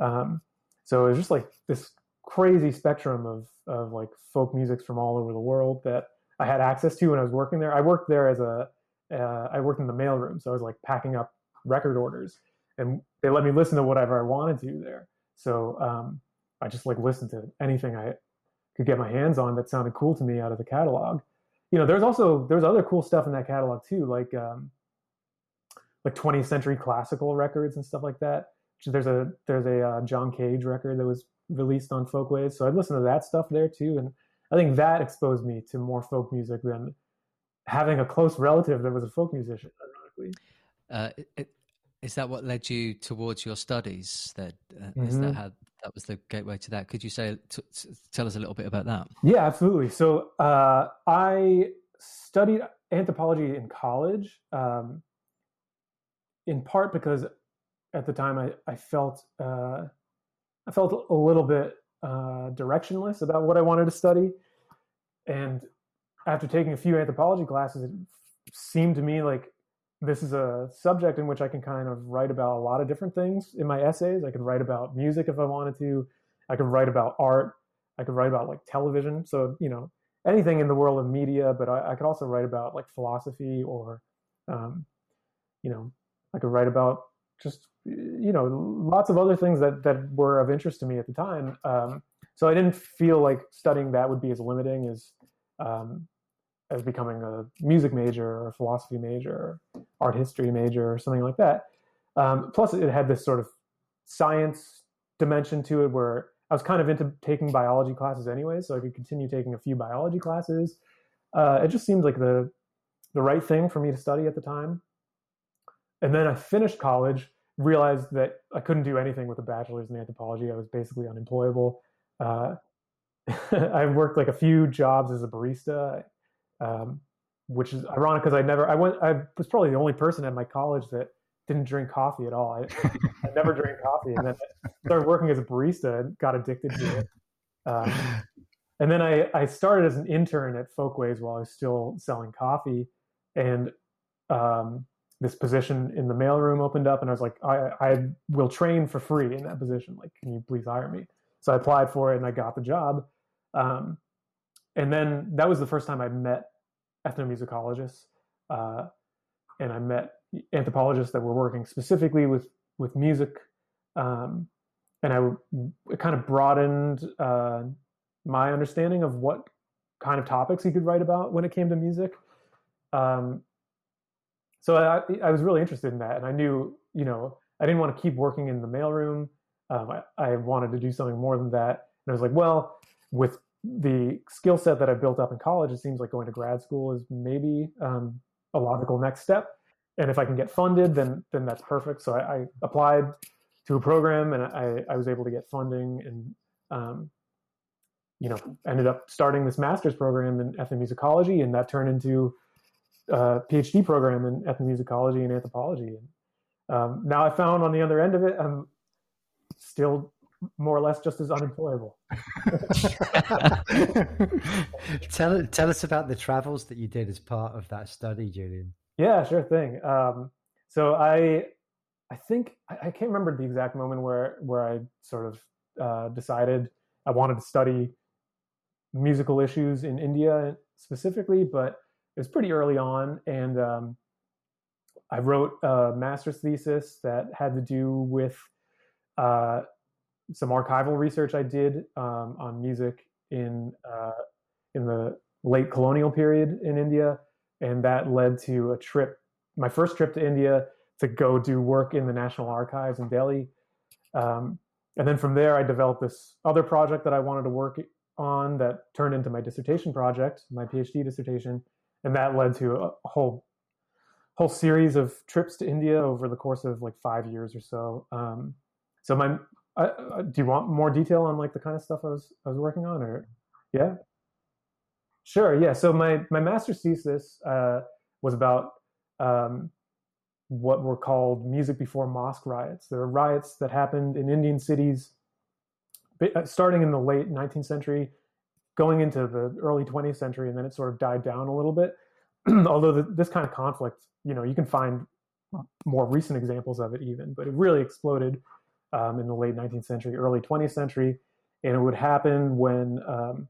Um, so it was just like this crazy spectrum of of like folk musics from all over the world that I had access to when I was working there. I worked there as a uh, I worked in the mailroom, so I was like packing up record orders and they let me listen to whatever I wanted to there. So um, I just like listened to anything I could get my hands on that sounded cool to me out of the catalog. You know, there's also there's other cool stuff in that catalog too, like um, like 20th century classical records and stuff like that. There's a there's a uh, John Cage record that was released on Folkways, so I'd listen to that stuff there too, and I think that exposed me to more folk music than having a close relative that was a folk musician. Ironically, uh, it, is that what led you towards your studies? That uh, mm-hmm. is that mm-hmm. how that was the gateway to that? Could you say t- t- tell us a little bit about that? Yeah, absolutely. So uh, I studied anthropology in college, um, in part because at the time I, I felt uh, I felt a little bit uh, directionless about what I wanted to study. And after taking a few anthropology classes, it seemed to me like this is a subject in which I can kind of write about a lot of different things in my essays. I could write about music if I wanted to. I could write about art. I could write about like television. So, you know, anything in the world of media, but I, I could also write about like philosophy or, um, you know, I could write about just, you know, lots of other things that, that were of interest to me at the time. Um, so I didn't feel like studying that would be as limiting as, um, as becoming a music major or a philosophy major or art history major or something like that. Um, plus, it had this sort of science dimension to it where I was kind of into taking biology classes anyway, so I could continue taking a few biology classes. Uh, it just seemed like the the right thing for me to study at the time. And then I finished college, realized that I couldn't do anything with a bachelor's in anthropology. I was basically unemployable. Uh, *laughs* I worked like a few jobs as a barista um, which is ironic because I never I went I was probably the only person at my college that didn't drink coffee at all. I, *laughs* I never drank coffee, and then I started working as a barista and got addicted to it. Um, and then I, I started as an intern at Folkways while I was still selling coffee, and um, this position in the mailroom opened up, and I was like, I, I will train for free in that position. Like, can you please hire me? So I applied for it, and I got the job. Um, and then that was the first time I met ethnomusicologists, uh, and I met anthropologists that were working specifically with with music, um, and I kind of broadened uh, my understanding of what kind of topics he could write about when it came to music. Um, so I, I was really interested in that, and I knew, you know, I didn't want to keep working in the mailroom. Um, I, I wanted to do something more than that, and I was like, well, with the skill set that I built up in college, it seems like going to grad school is maybe um, a logical next step. And if I can get funded, then then that's perfect. So I, I applied to a program, and I, I was able to get funding, and um, you know, ended up starting this master's program in ethnomusicology, and that turned into a PhD program in ethnomusicology and anthropology. And um, now I found on the other end of it, I'm still more or less just as unemployable. *laughs* tell tell us about the travels that you did as part of that study, Julian. Yeah, sure thing. Um, so I I think I, I, can't remember the exact moment where where I sort of uh, decided I wanted to study musical issues in India specifically, but it was pretty early on, and um, I wrote a master's thesis that had to do with uh, some archival research I did um, on music in uh, in the late colonial period in India, and that led to a trip, my first trip to India to go do work in the National Archives in Delhi. Um, and then from there, I developed this other project that I wanted to work on that turned into my dissertation project, my PhD dissertation, and that led to a whole whole series of trips to India over the course of like five years or so. Um, so my uh, do you want more detail on like the kind of stuff I was I was working on, or yeah? Sure. Yeah. So my my master's thesis uh, was about um, what were called music before mosque riots. There were riots that happened in Indian cities uh, starting in the late 19th century, going into the early 20th century, and then it sort of died down a little bit. *clears throat* Although the, this kind of conflict, you know, you can find more recent examples of it even, but it really exploded um, in the late 19th century, early 20th century, and it would happen when um,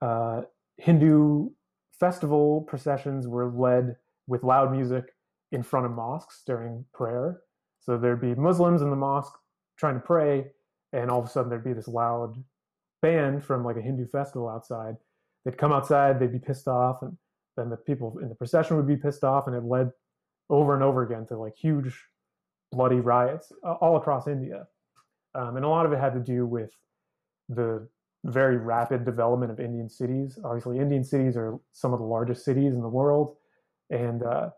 uh, Hindu festival processions were led with loud music in front of mosques during prayer. So there'd be Muslims in the mosque trying to pray, and all of a sudden there'd be this loud band from like a Hindu festival outside. They'd come outside, they'd be pissed off, and then the people in the procession would be pissed off, and it led over and over again to like huge bloody riots all across India. Um, and a lot of it had to do with the very rapid development of Indian cities. Obviously, Indian cities are some of the largest cities in the world, and uh,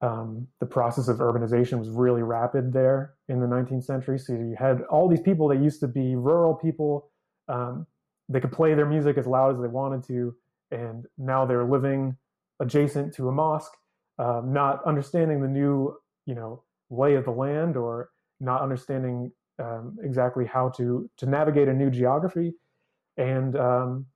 um, the process of urbanization was really rapid there in the 19th century. So you had all these people that used to be rural people. Um, they could play their music as loud as they wanted to, and now they're living adjacent to a mosque, um, not understanding the new, you know, lay of the land or not understanding um, exactly how to to navigate a new geography, and um,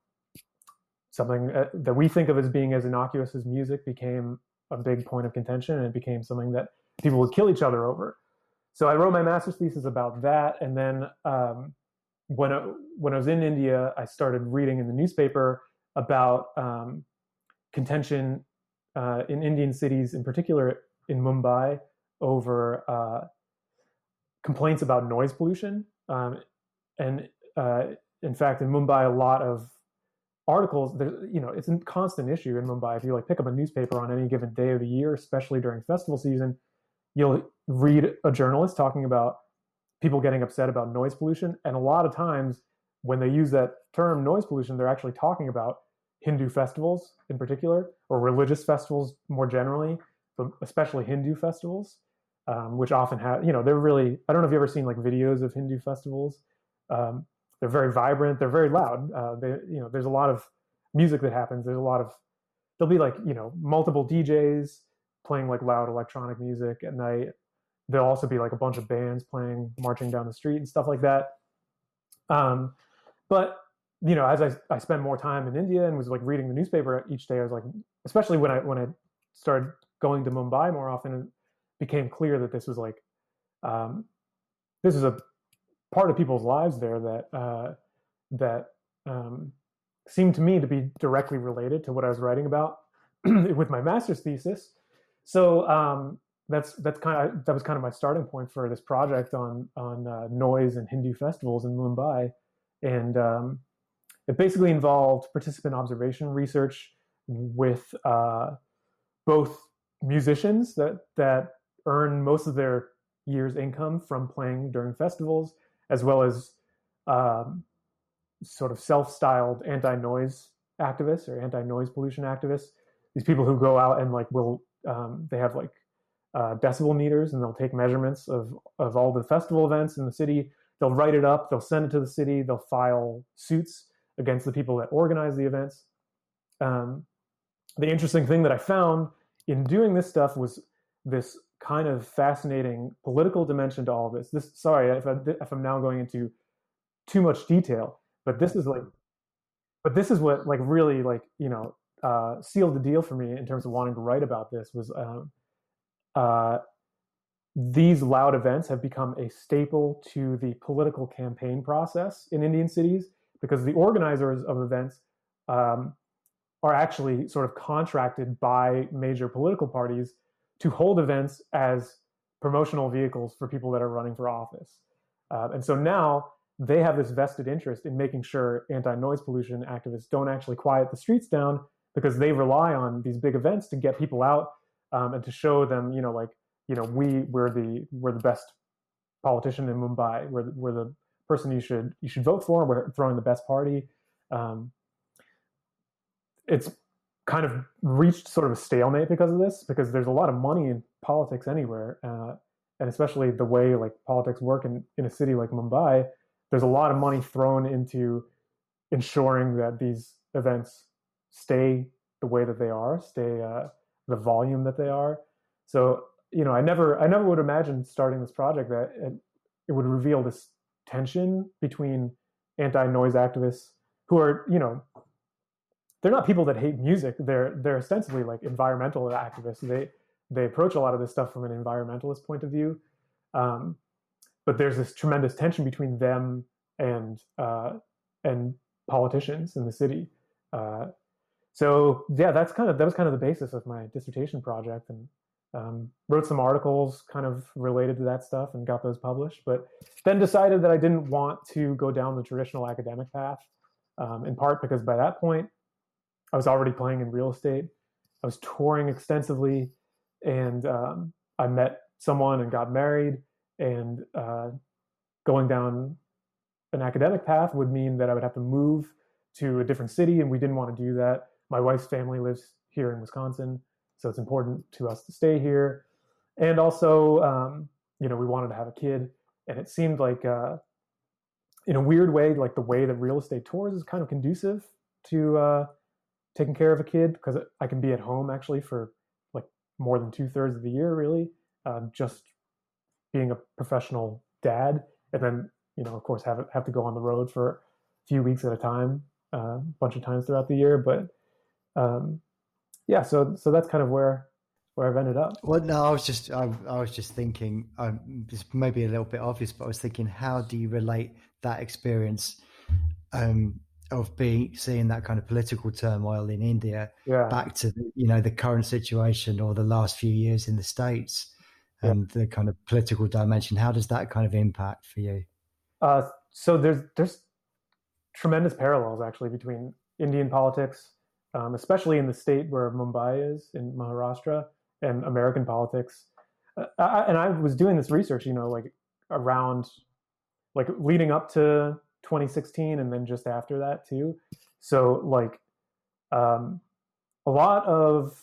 something uh, that we think of as being as innocuous as music became a big point of contention, and it became something that people would kill each other over. So I wrote my master's thesis about that, and then um, when I, when I was in India, I started reading in the newspaper about um, contention uh, in Indian cities, in particular in Mumbai, over uh, complaints about noise pollution. Um, and uh, in fact, in Mumbai, a lot of articles, you know, it's a constant issue in Mumbai. If you like pick up a newspaper on any given day of the year, especially during festival season, you'll read a journalist talking about people getting upset about noise pollution. And a lot of times when they use that term noise pollution, they're actually talking about Hindu festivals in particular, or religious festivals more generally, but especially Hindu festivals, um, which often have, you know, they're really, I don't know if you've ever seen like videos of Hindu festivals. Um, they're very vibrant. They're very loud. Uh, they, you know, there's a lot of music that happens. There's a lot of, there'll be like, you know, multiple DJs playing like loud electronic music at night. There'll also be like a bunch of bands playing, marching down the street and stuff like that. Um, but you know, as I, I spent more time in India and was like reading the newspaper each day, I was like, especially when I when I started going to Mumbai more often, became clear that this was like, um, this is a part of people's lives there that uh, that um, seemed to me to be directly related to what I was writing about *clears throat* with my master's thesis. So um, that's that's kind of that was kind of my starting point for this project on on uh, noise and Hindu festivals in Mumbai, and um, it basically involved participant observation research with uh, both musicians that that earn most of their year's income from playing during festivals, as well as um, sort of self-styled anti-noise activists or anti-noise pollution activists. These people who go out and like will um, they have like uh, decibel meters and they'll take measurements of of all the festival events in the city. They'll write it up. They'll send it to the city. They'll file suits against the people that organize the events. Um, the interesting thing that I found in doing this stuff was this kind of fascinating political dimension to all of this. This, sorry if, I, if I'm now going into too much detail, but this is like, but this is what like really like you know uh, sealed the deal for me in terms of wanting to write about this was um, uh, these loud events have become a staple to the political campaign process in Indian cities because the organizers of events um, are actually sort of contracted by major political parties to hold events as promotional vehicles for people that are running for office. Uh, and so now they have this vested interest in making sure anti noise pollution activists don't actually quiet the streets down because they rely on these big events to get people out um, and to show them, you know, like, you know, we we're the we're the best politician in Mumbai. We're the, we're the person you should you should vote for. We're throwing the best party. Um, it's kind of reached sort of a stalemate because of this, because there's a lot of money in politics anywhere, uh, and especially the way like politics work in in a city like Mumbai. There's a lot of money thrown into ensuring that these events stay the way that they are, stay uh, the volume that they are. So you know, I never I never would imagine starting this project that it, it would reveal this tension between anti-noise activists who are, you know, they're not people that hate music. They're they're ostensibly like environmental activists. They they approach a lot of this stuff from an environmentalist point of view, um, but there's this tremendous tension between them and uh, and politicians in the city. Uh, so yeah, that's kind of that was kind of the basis of my dissertation project, and um, wrote some articles kind of related to that stuff and got those published, but then decided that I didn't want to go down the traditional academic path, um, in part because by that point, I was already playing in real estate. I was touring extensively, and um, I met someone and got married. And uh, going down an academic path would mean that I would have to move to a different city, and we didn't want to do that. My wife's family lives here in Wisconsin, so it's important to us to stay here. And also, um, you know, we wanted to have a kid, and it seemed like, uh, in a weird way, like the way that real estate tours is kind of conducive to uh, taking care of a kid because I can be at home actually for like more than two thirds of the year, really, uh, just being a professional dad and then you know, of course, have have to go on the road for a few weeks at a time, uh, a bunch of times throughout the year. But um, yeah, so so that's kind of where where I've ended up. Well, no, I was just I, I was just thinking um, this may be a little bit obvious, but I was thinking, how do you relate that experience um, of being seeing that kind of political turmoil in India yeah. back to the, you know the current situation or the last few years in the states and yeah. the kind of political dimension? How does that kind of impact for you? Uh, so there's there's tremendous parallels actually between Indian politics, um, especially in the state where Mumbai is in Maharashtra, and American politics. Uh, I, and I was doing this research, you know, like around, like leading up to 2016, and then just after that too. So like, um, a lot of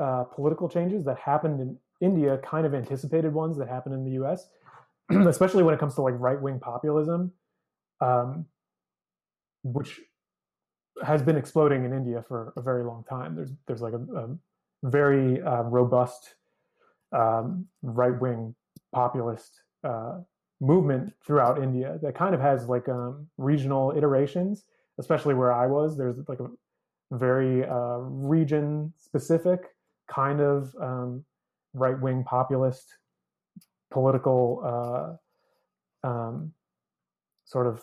uh, political changes that happened in India kind of anticipated ones that happened in the U.S. *clears throat* especially when it comes to like right wing populism, um, which has been exploding in India for a very long time. There's there's like a, a very uh, robust um, right wing populist uh, movement throughout India that kind of has like um, regional iterations, especially where I was. There's like a very uh, region specific kind of um, right wing populist political uh, um, sort of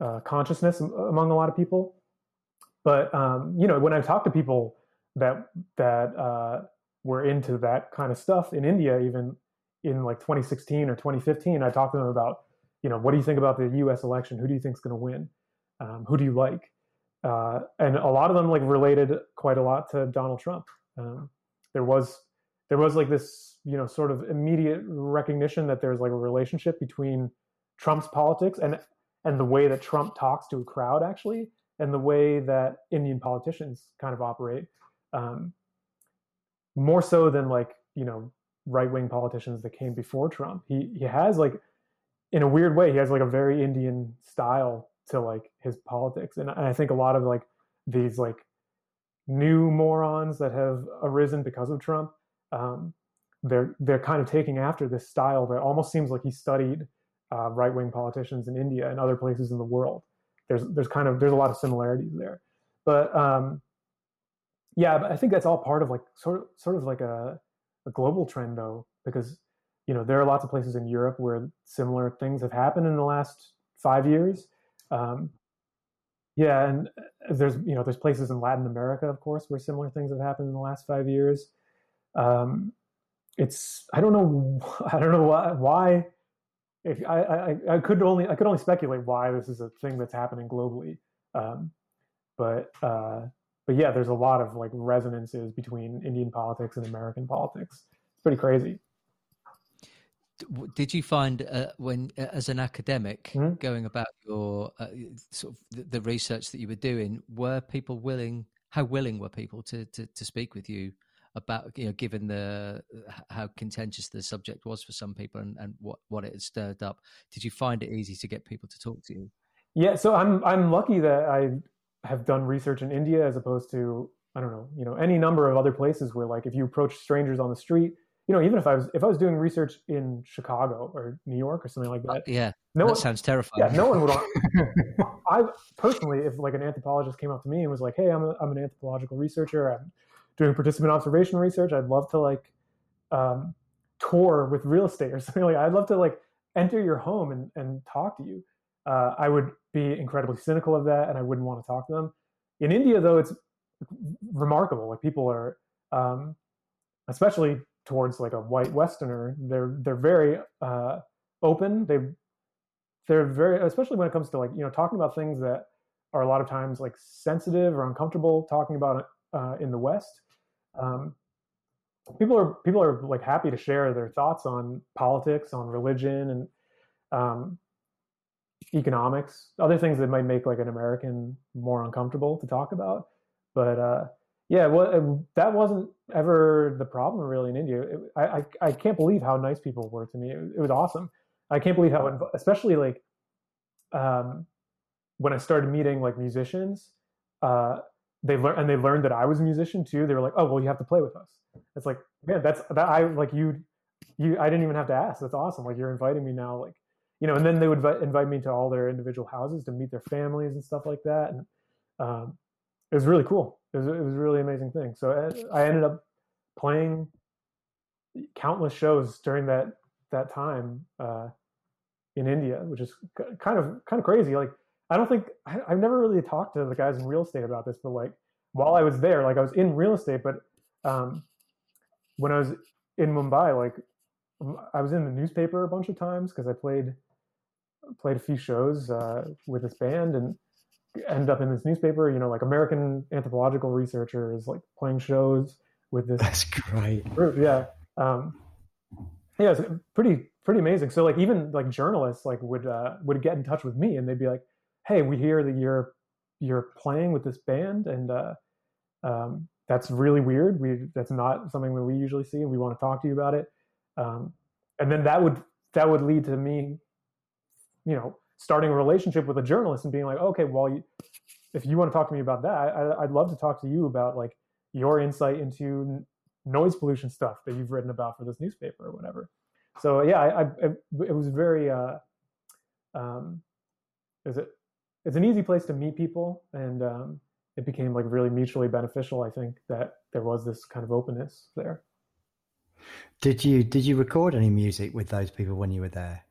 uh, consciousness among a lot of people. But um, you know, when I talk to people that that uh, were into that kind of stuff in India, even in like 2016 or 2015, I talked to them about, you know, what do you think about the U.S. election? Who do you think is going to win? Um, who do you like? Uh, and a lot of them like related quite a lot to Donald Trump. Um, there was there was like this you know sort of immediate recognition that there's like a relationship between Trump's politics and and the way that Trump talks to a crowd actually and the way that Indian politicians kind of operate um, more so than like you know right wing politicians that came before Trump. He he has like in a weird way he has like a very Indian style to like his politics, and, and I think a lot of like these like new morons that have arisen because of Trump um, they're they're kind of taking after this style that almost seems like he studied uh, right wing politicians in India and other places in the world. There's there's kind of there's a lot of similarities there, but um, yeah, but I think that's all part of like sort of sort of like a, a global trend though, because you know there are lots of places in Europe where similar things have happened in the last five years. Um, yeah, and there's you know there's places in Latin America, of course, where similar things have happened in the last five years um, it's I don't know *laughs* I don't know why why if I, I, I could only I could only speculate why this is a thing that's happening globally, um, but uh, but yeah, there's a lot of like resonances between Indian politics and American politics. It's pretty crazy. Did you find uh, when, uh, as an academic, mm-hmm. going about your uh, sort of the, the, research that you were doing, were people willing? How willing were people to to, to speak with you about you know given the how contentious the subject was for some people and, and what what it had stirred up did you find it easy to get people to talk to you yeah so i'm i'm lucky that i have done research in india as opposed to i don't know you know any number of other places where like if you approach strangers on the street you know even if i was if i was doing research in chicago or new york or something like that uh, yeah no that one, sounds terrifying yeah no one would *laughs* i personally if like an anthropologist came up to me and was like hey i'm, a, I'm an anthropological researcher i'm doing participant observation research. I'd love to like um, tour with real estate or *laughs* something like. I'd love to like enter your home and, and talk to you. Uh, I would be incredibly cynical of that, and I wouldn't want to talk to them. In India, though, it's remarkable. Like people are, um, especially towards like a white Westerner, they're they're very uh, open. They they're very, especially when it comes to like you know talking about things that are a lot of times like sensitive or uncomfortable talking about uh, in the West um, people are people are like happy to share their thoughts on politics, on religion, and um, economics, other things that might make like an American more uncomfortable to talk about. But uh, yeah, well, that wasn't ever the problem really in India. It, I, I, I can't believe how nice people were to me. It, it was awesome. I can't believe how, especially like um, when I started meeting like musicians. Uh, they learned and they learned that I was a musician too. They were like, "Oh, well, you have to play with us." It's like, man, that's that I like you. You, I didn't even have to ask. That's awesome. Like you're inviting me now. Like you know, and then they would invite, me to all their individual houses to meet their families and stuff like that. And um, it was really cool. It was, it was a really amazing thing. So I, I ended up playing countless shows during that that time uh, in India, which is kind of kind of crazy. Like I don't think I, have never really talked to the guys in real estate about this, but like while I was there, like I was in real estate, but um, when I was in Mumbai, like I was in the newspaper a bunch of times because I played played a few shows uh, with this band and end up in this newspaper. You know, like American anthropological researchers like playing shows with this. That's great. Group. Yeah, um, yeah, it's pretty pretty amazing. So like even like journalists like would uh, would get in touch with me and they'd be like, "Hey, we hear that you're you're playing with this band and uh, um, that's really weird. We that's not something that we usually see, and we want to talk to you about it." Um, and then that would that would lead to me, you know, starting a relationship with a journalist and being like, okay, well, you, if you want to talk to me about that, I, I'd love to talk to you about like your insight into noise pollution stuff that you've written about for this newspaper or whatever. So yeah, I, I it was very uh, um, is it it's an easy place to meet people and um, it became like really mutually beneficial. I think that there was this kind of openness there. Did you did you record any music with those people when you were there?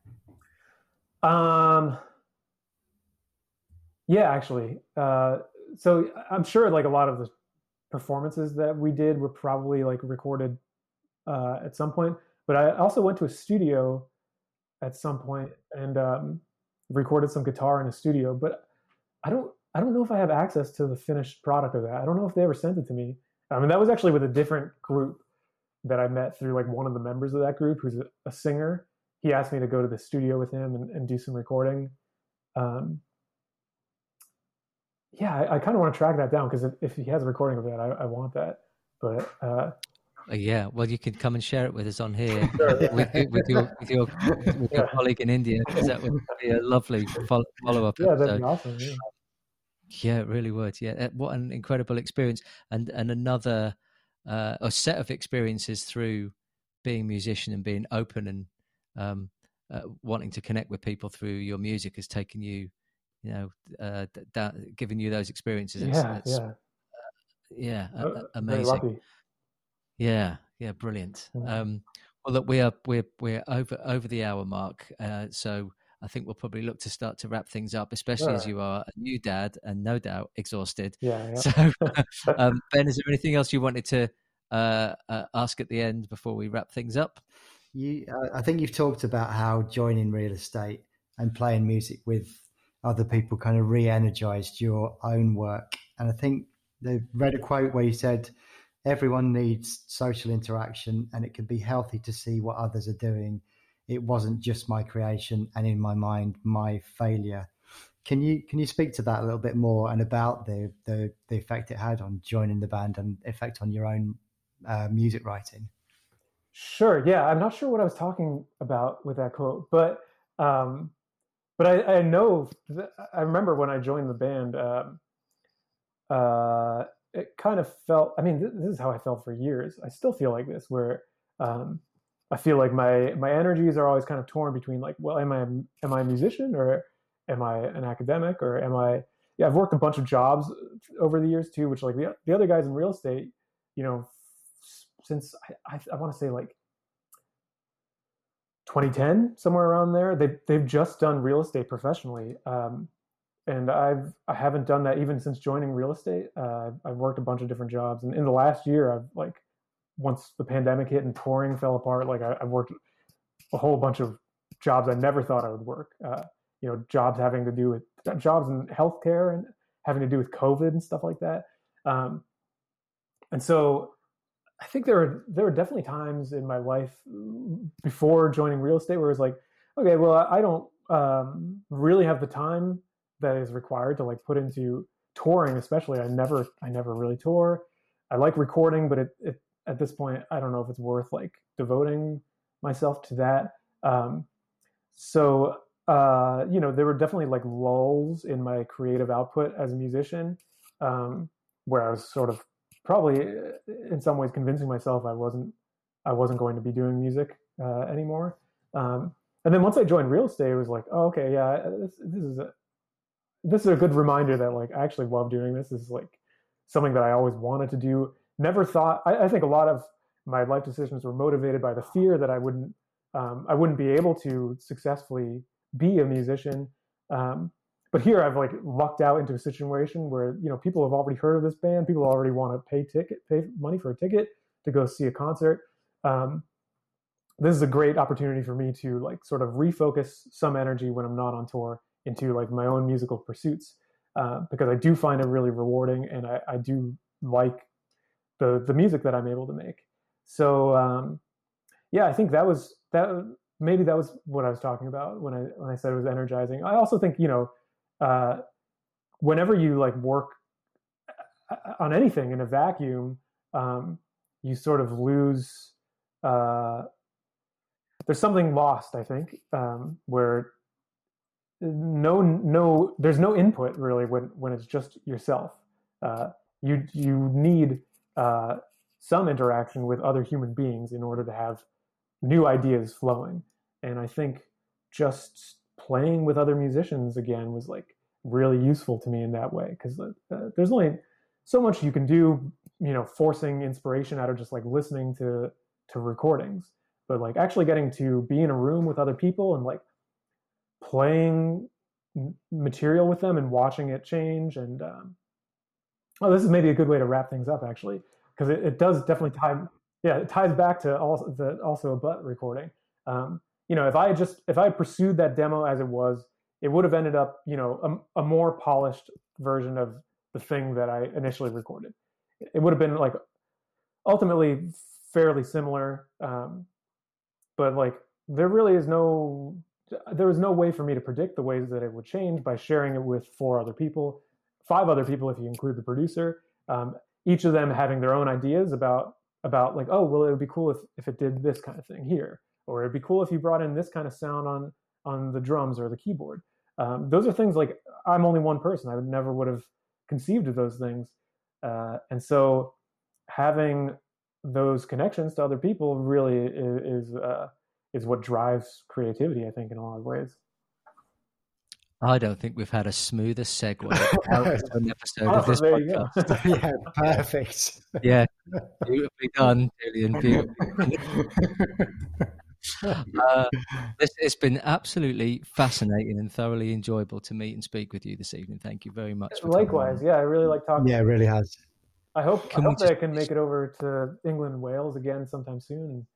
Um, yeah, actually. Uh, so I'm sure like a lot of the performances that we did were probably like recorded uh, at some point. But I also went to a studio at some point and um, recorded some guitar in a studio. But I don't I don't know if I have access to the finished product of that. I don't know if they ever sent it to me. I mean, that was actually with a different group that I met through like one of the members of that group who's a, a singer. He asked me to go to the studio with him and, and do some recording. Um, yeah, I, I kind of want to track that down because if, if, he has a recording of that, I, I want that. But uh, uh, yeah, well, you can come and share it with us on here *laughs* sure. with, with, your with your with your *laughs* yeah. colleague in India because that would be a lovely follow, up. Yeah, that'd be awesome. Yeah. yeah, it really would. Yeah, uh, what an incredible experience, and and another uh, a set of experiences through being a musician and being open and um, uh, wanting to connect with people through your music has taken you, you know, uh, da- giving you those experiences. It's, yeah, it's, yeah, yeah, amazing. Yeah, yeah, brilliant. Um, well, look, we are we're we're over over the hour mark, uh, so I think we'll probably look to start to wrap things up, especially as you are a new dad and no doubt exhausted. Yeah. *laughs* yeah. So, *laughs* um, Ben, is there anything else you wanted to uh, uh, ask at the end before we wrap things up? You, I think you've talked about how joining real estate and playing music with other people kind of re-energized your own work, and I think they read a quote where you said everyone needs social interaction and it can be healthy to see what others are doing. It wasn't just my creation and in my mind my failure. Can you can you speak to that a little bit more and about the the, the effect it had on joining the band and effect on your own uh, music writing sure yeah i'm not sure what i was talking about with that quote but um but i i know i remember when i joined the band um uh it kind of felt i mean this is how i felt for years. I still feel like this where um, i feel like my my energies are always kind of torn between like well am i am i a musician or am i an academic or am i yeah i've worked a bunch of jobs over the years too which like the, the other guys in real estate you know since i, I, I want to say like 2010 somewhere around there they, they've just done real estate professionally um, and I've I haven't done that even since joining real estate. Uh, I've worked a bunch of different jobs, and in the last year, I've like once the pandemic hit and touring fell apart, like I, have worked a whole bunch of jobs I never thought I would work. Uh, you know, jobs having to do with jobs in healthcare and having to do with COVID and stuff like that. Um, and so, I think there were there were definitely times in my life before joining real estate where it was like, okay, well, I don't um, really have the time that is required to like put into touring especially. I never i never really tour. I like recording but it, it at this point i don't know if it's worth like devoting myself to that. Um, so uh, you know there were definitely like lulls in my creative output as a musician um, where i was sort of probably uh, in some ways convincing myself i wasn't i wasn't going to be doing music uh, anymore um, and then once I joined real estate, it was like, oh, okay, yeah, this, this is a this is a good reminder that like I actually love doing this. This is like something that I always wanted to do. Never thought. I, I think a lot of my life decisions were motivated by the fear that I wouldn't um, I wouldn't be able to successfully be a musician. Um, but here I've like lucked out into a situation where you know people have already heard of this band. People already want to pay ticket, pay money for a ticket to go see a concert. Um, this is a great opportunity for me to like sort of refocus some energy when I'm not on tour into like my own musical pursuits uh, because I do find it really rewarding and I, I, do like the the music that I'm able to make. So um, yeah, I think that was that. Maybe that was what I was talking about when I when I said it was energizing. I also think you know, uh, whenever you like work uh, on anything in a vacuum, um, you sort of lose. Uh, there's something lost, I think, um, where no no there's no input really when when it's just yourself. Uh, you you need uh, some interaction with other human beings in order to have new ideas flowing. And I think just playing with other musicians again was like really useful to me in that way because uh, there's only so much you can do, you know, forcing inspiration out of just like listening to to recordings, but like actually getting to be in a room with other people and like playing material with them and watching it change and um, oh this is maybe a good way to wrap things up actually because it, it does definitely tie yeah it ties back to also the Also a But recording. Um, you know if i had just if i had pursued that demo as it was it would have ended up you know a, a more polished version of the thing that i initially recorded. It would have been like ultimately fairly similar um, but like there really is no there was no way for me to predict the ways that it would change by sharing it with four other people five other people if you include the producer um, each of them having their own ideas about about like oh well it would be cool if, if it did this kind of thing here or it'd be cool if you brought in this kind of sound on on the drums or the keyboard um, those are things like i'm only one person i would never would have conceived of those things uh, and so having those connections to other people really is is, uh, is what drives creativity i think in a lot of ways I don't think we've had a smoother segue out *laughs* of an episode oh, of this podcast. *laughs* yeah, perfect. Yeah, beautifully done, Julian. Beautifully. *laughs* *laughs* uh, *laughs* this, it's been absolutely fascinating and thoroughly enjoyable to meet and speak with you this evening. Thank you very much. Likewise, yeah, I really like talking. Yeah, it really has. I hope, can I hope that I can make it over to England and Wales again sometime soon.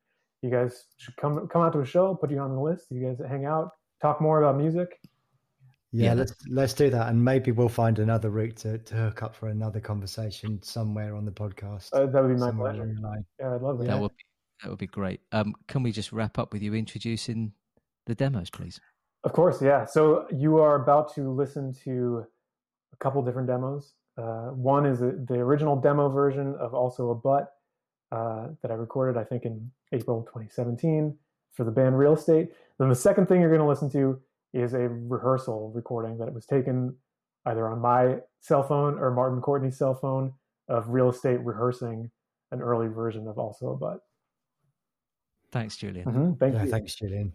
You guys should come come out to a show, put you on the list. You guys hang out, talk more about music. Yeah, yeah, let's let's do that, and maybe we'll find another route to, to hook up for another conversation somewhere on the podcast. Uh, that would be my pleasure. Yeah, I'd love that. That would be that would be great. Um, can we just wrap up with you introducing the demos, please? Of course, yeah. So you are about to listen to a couple different demos. Uh, one is the original demo version of Also a But uh, that I recorded, I think, in April 2017 for the band Real Estate. Then the second thing you're going to listen to is a rehearsal recording that was taken either on my cell phone or Martin Courtney's cell phone of real estate rehearsing an early version of Also a But. Thanks, Julian. Mm-hmm. Thank yeah, you. Thanks, Julian.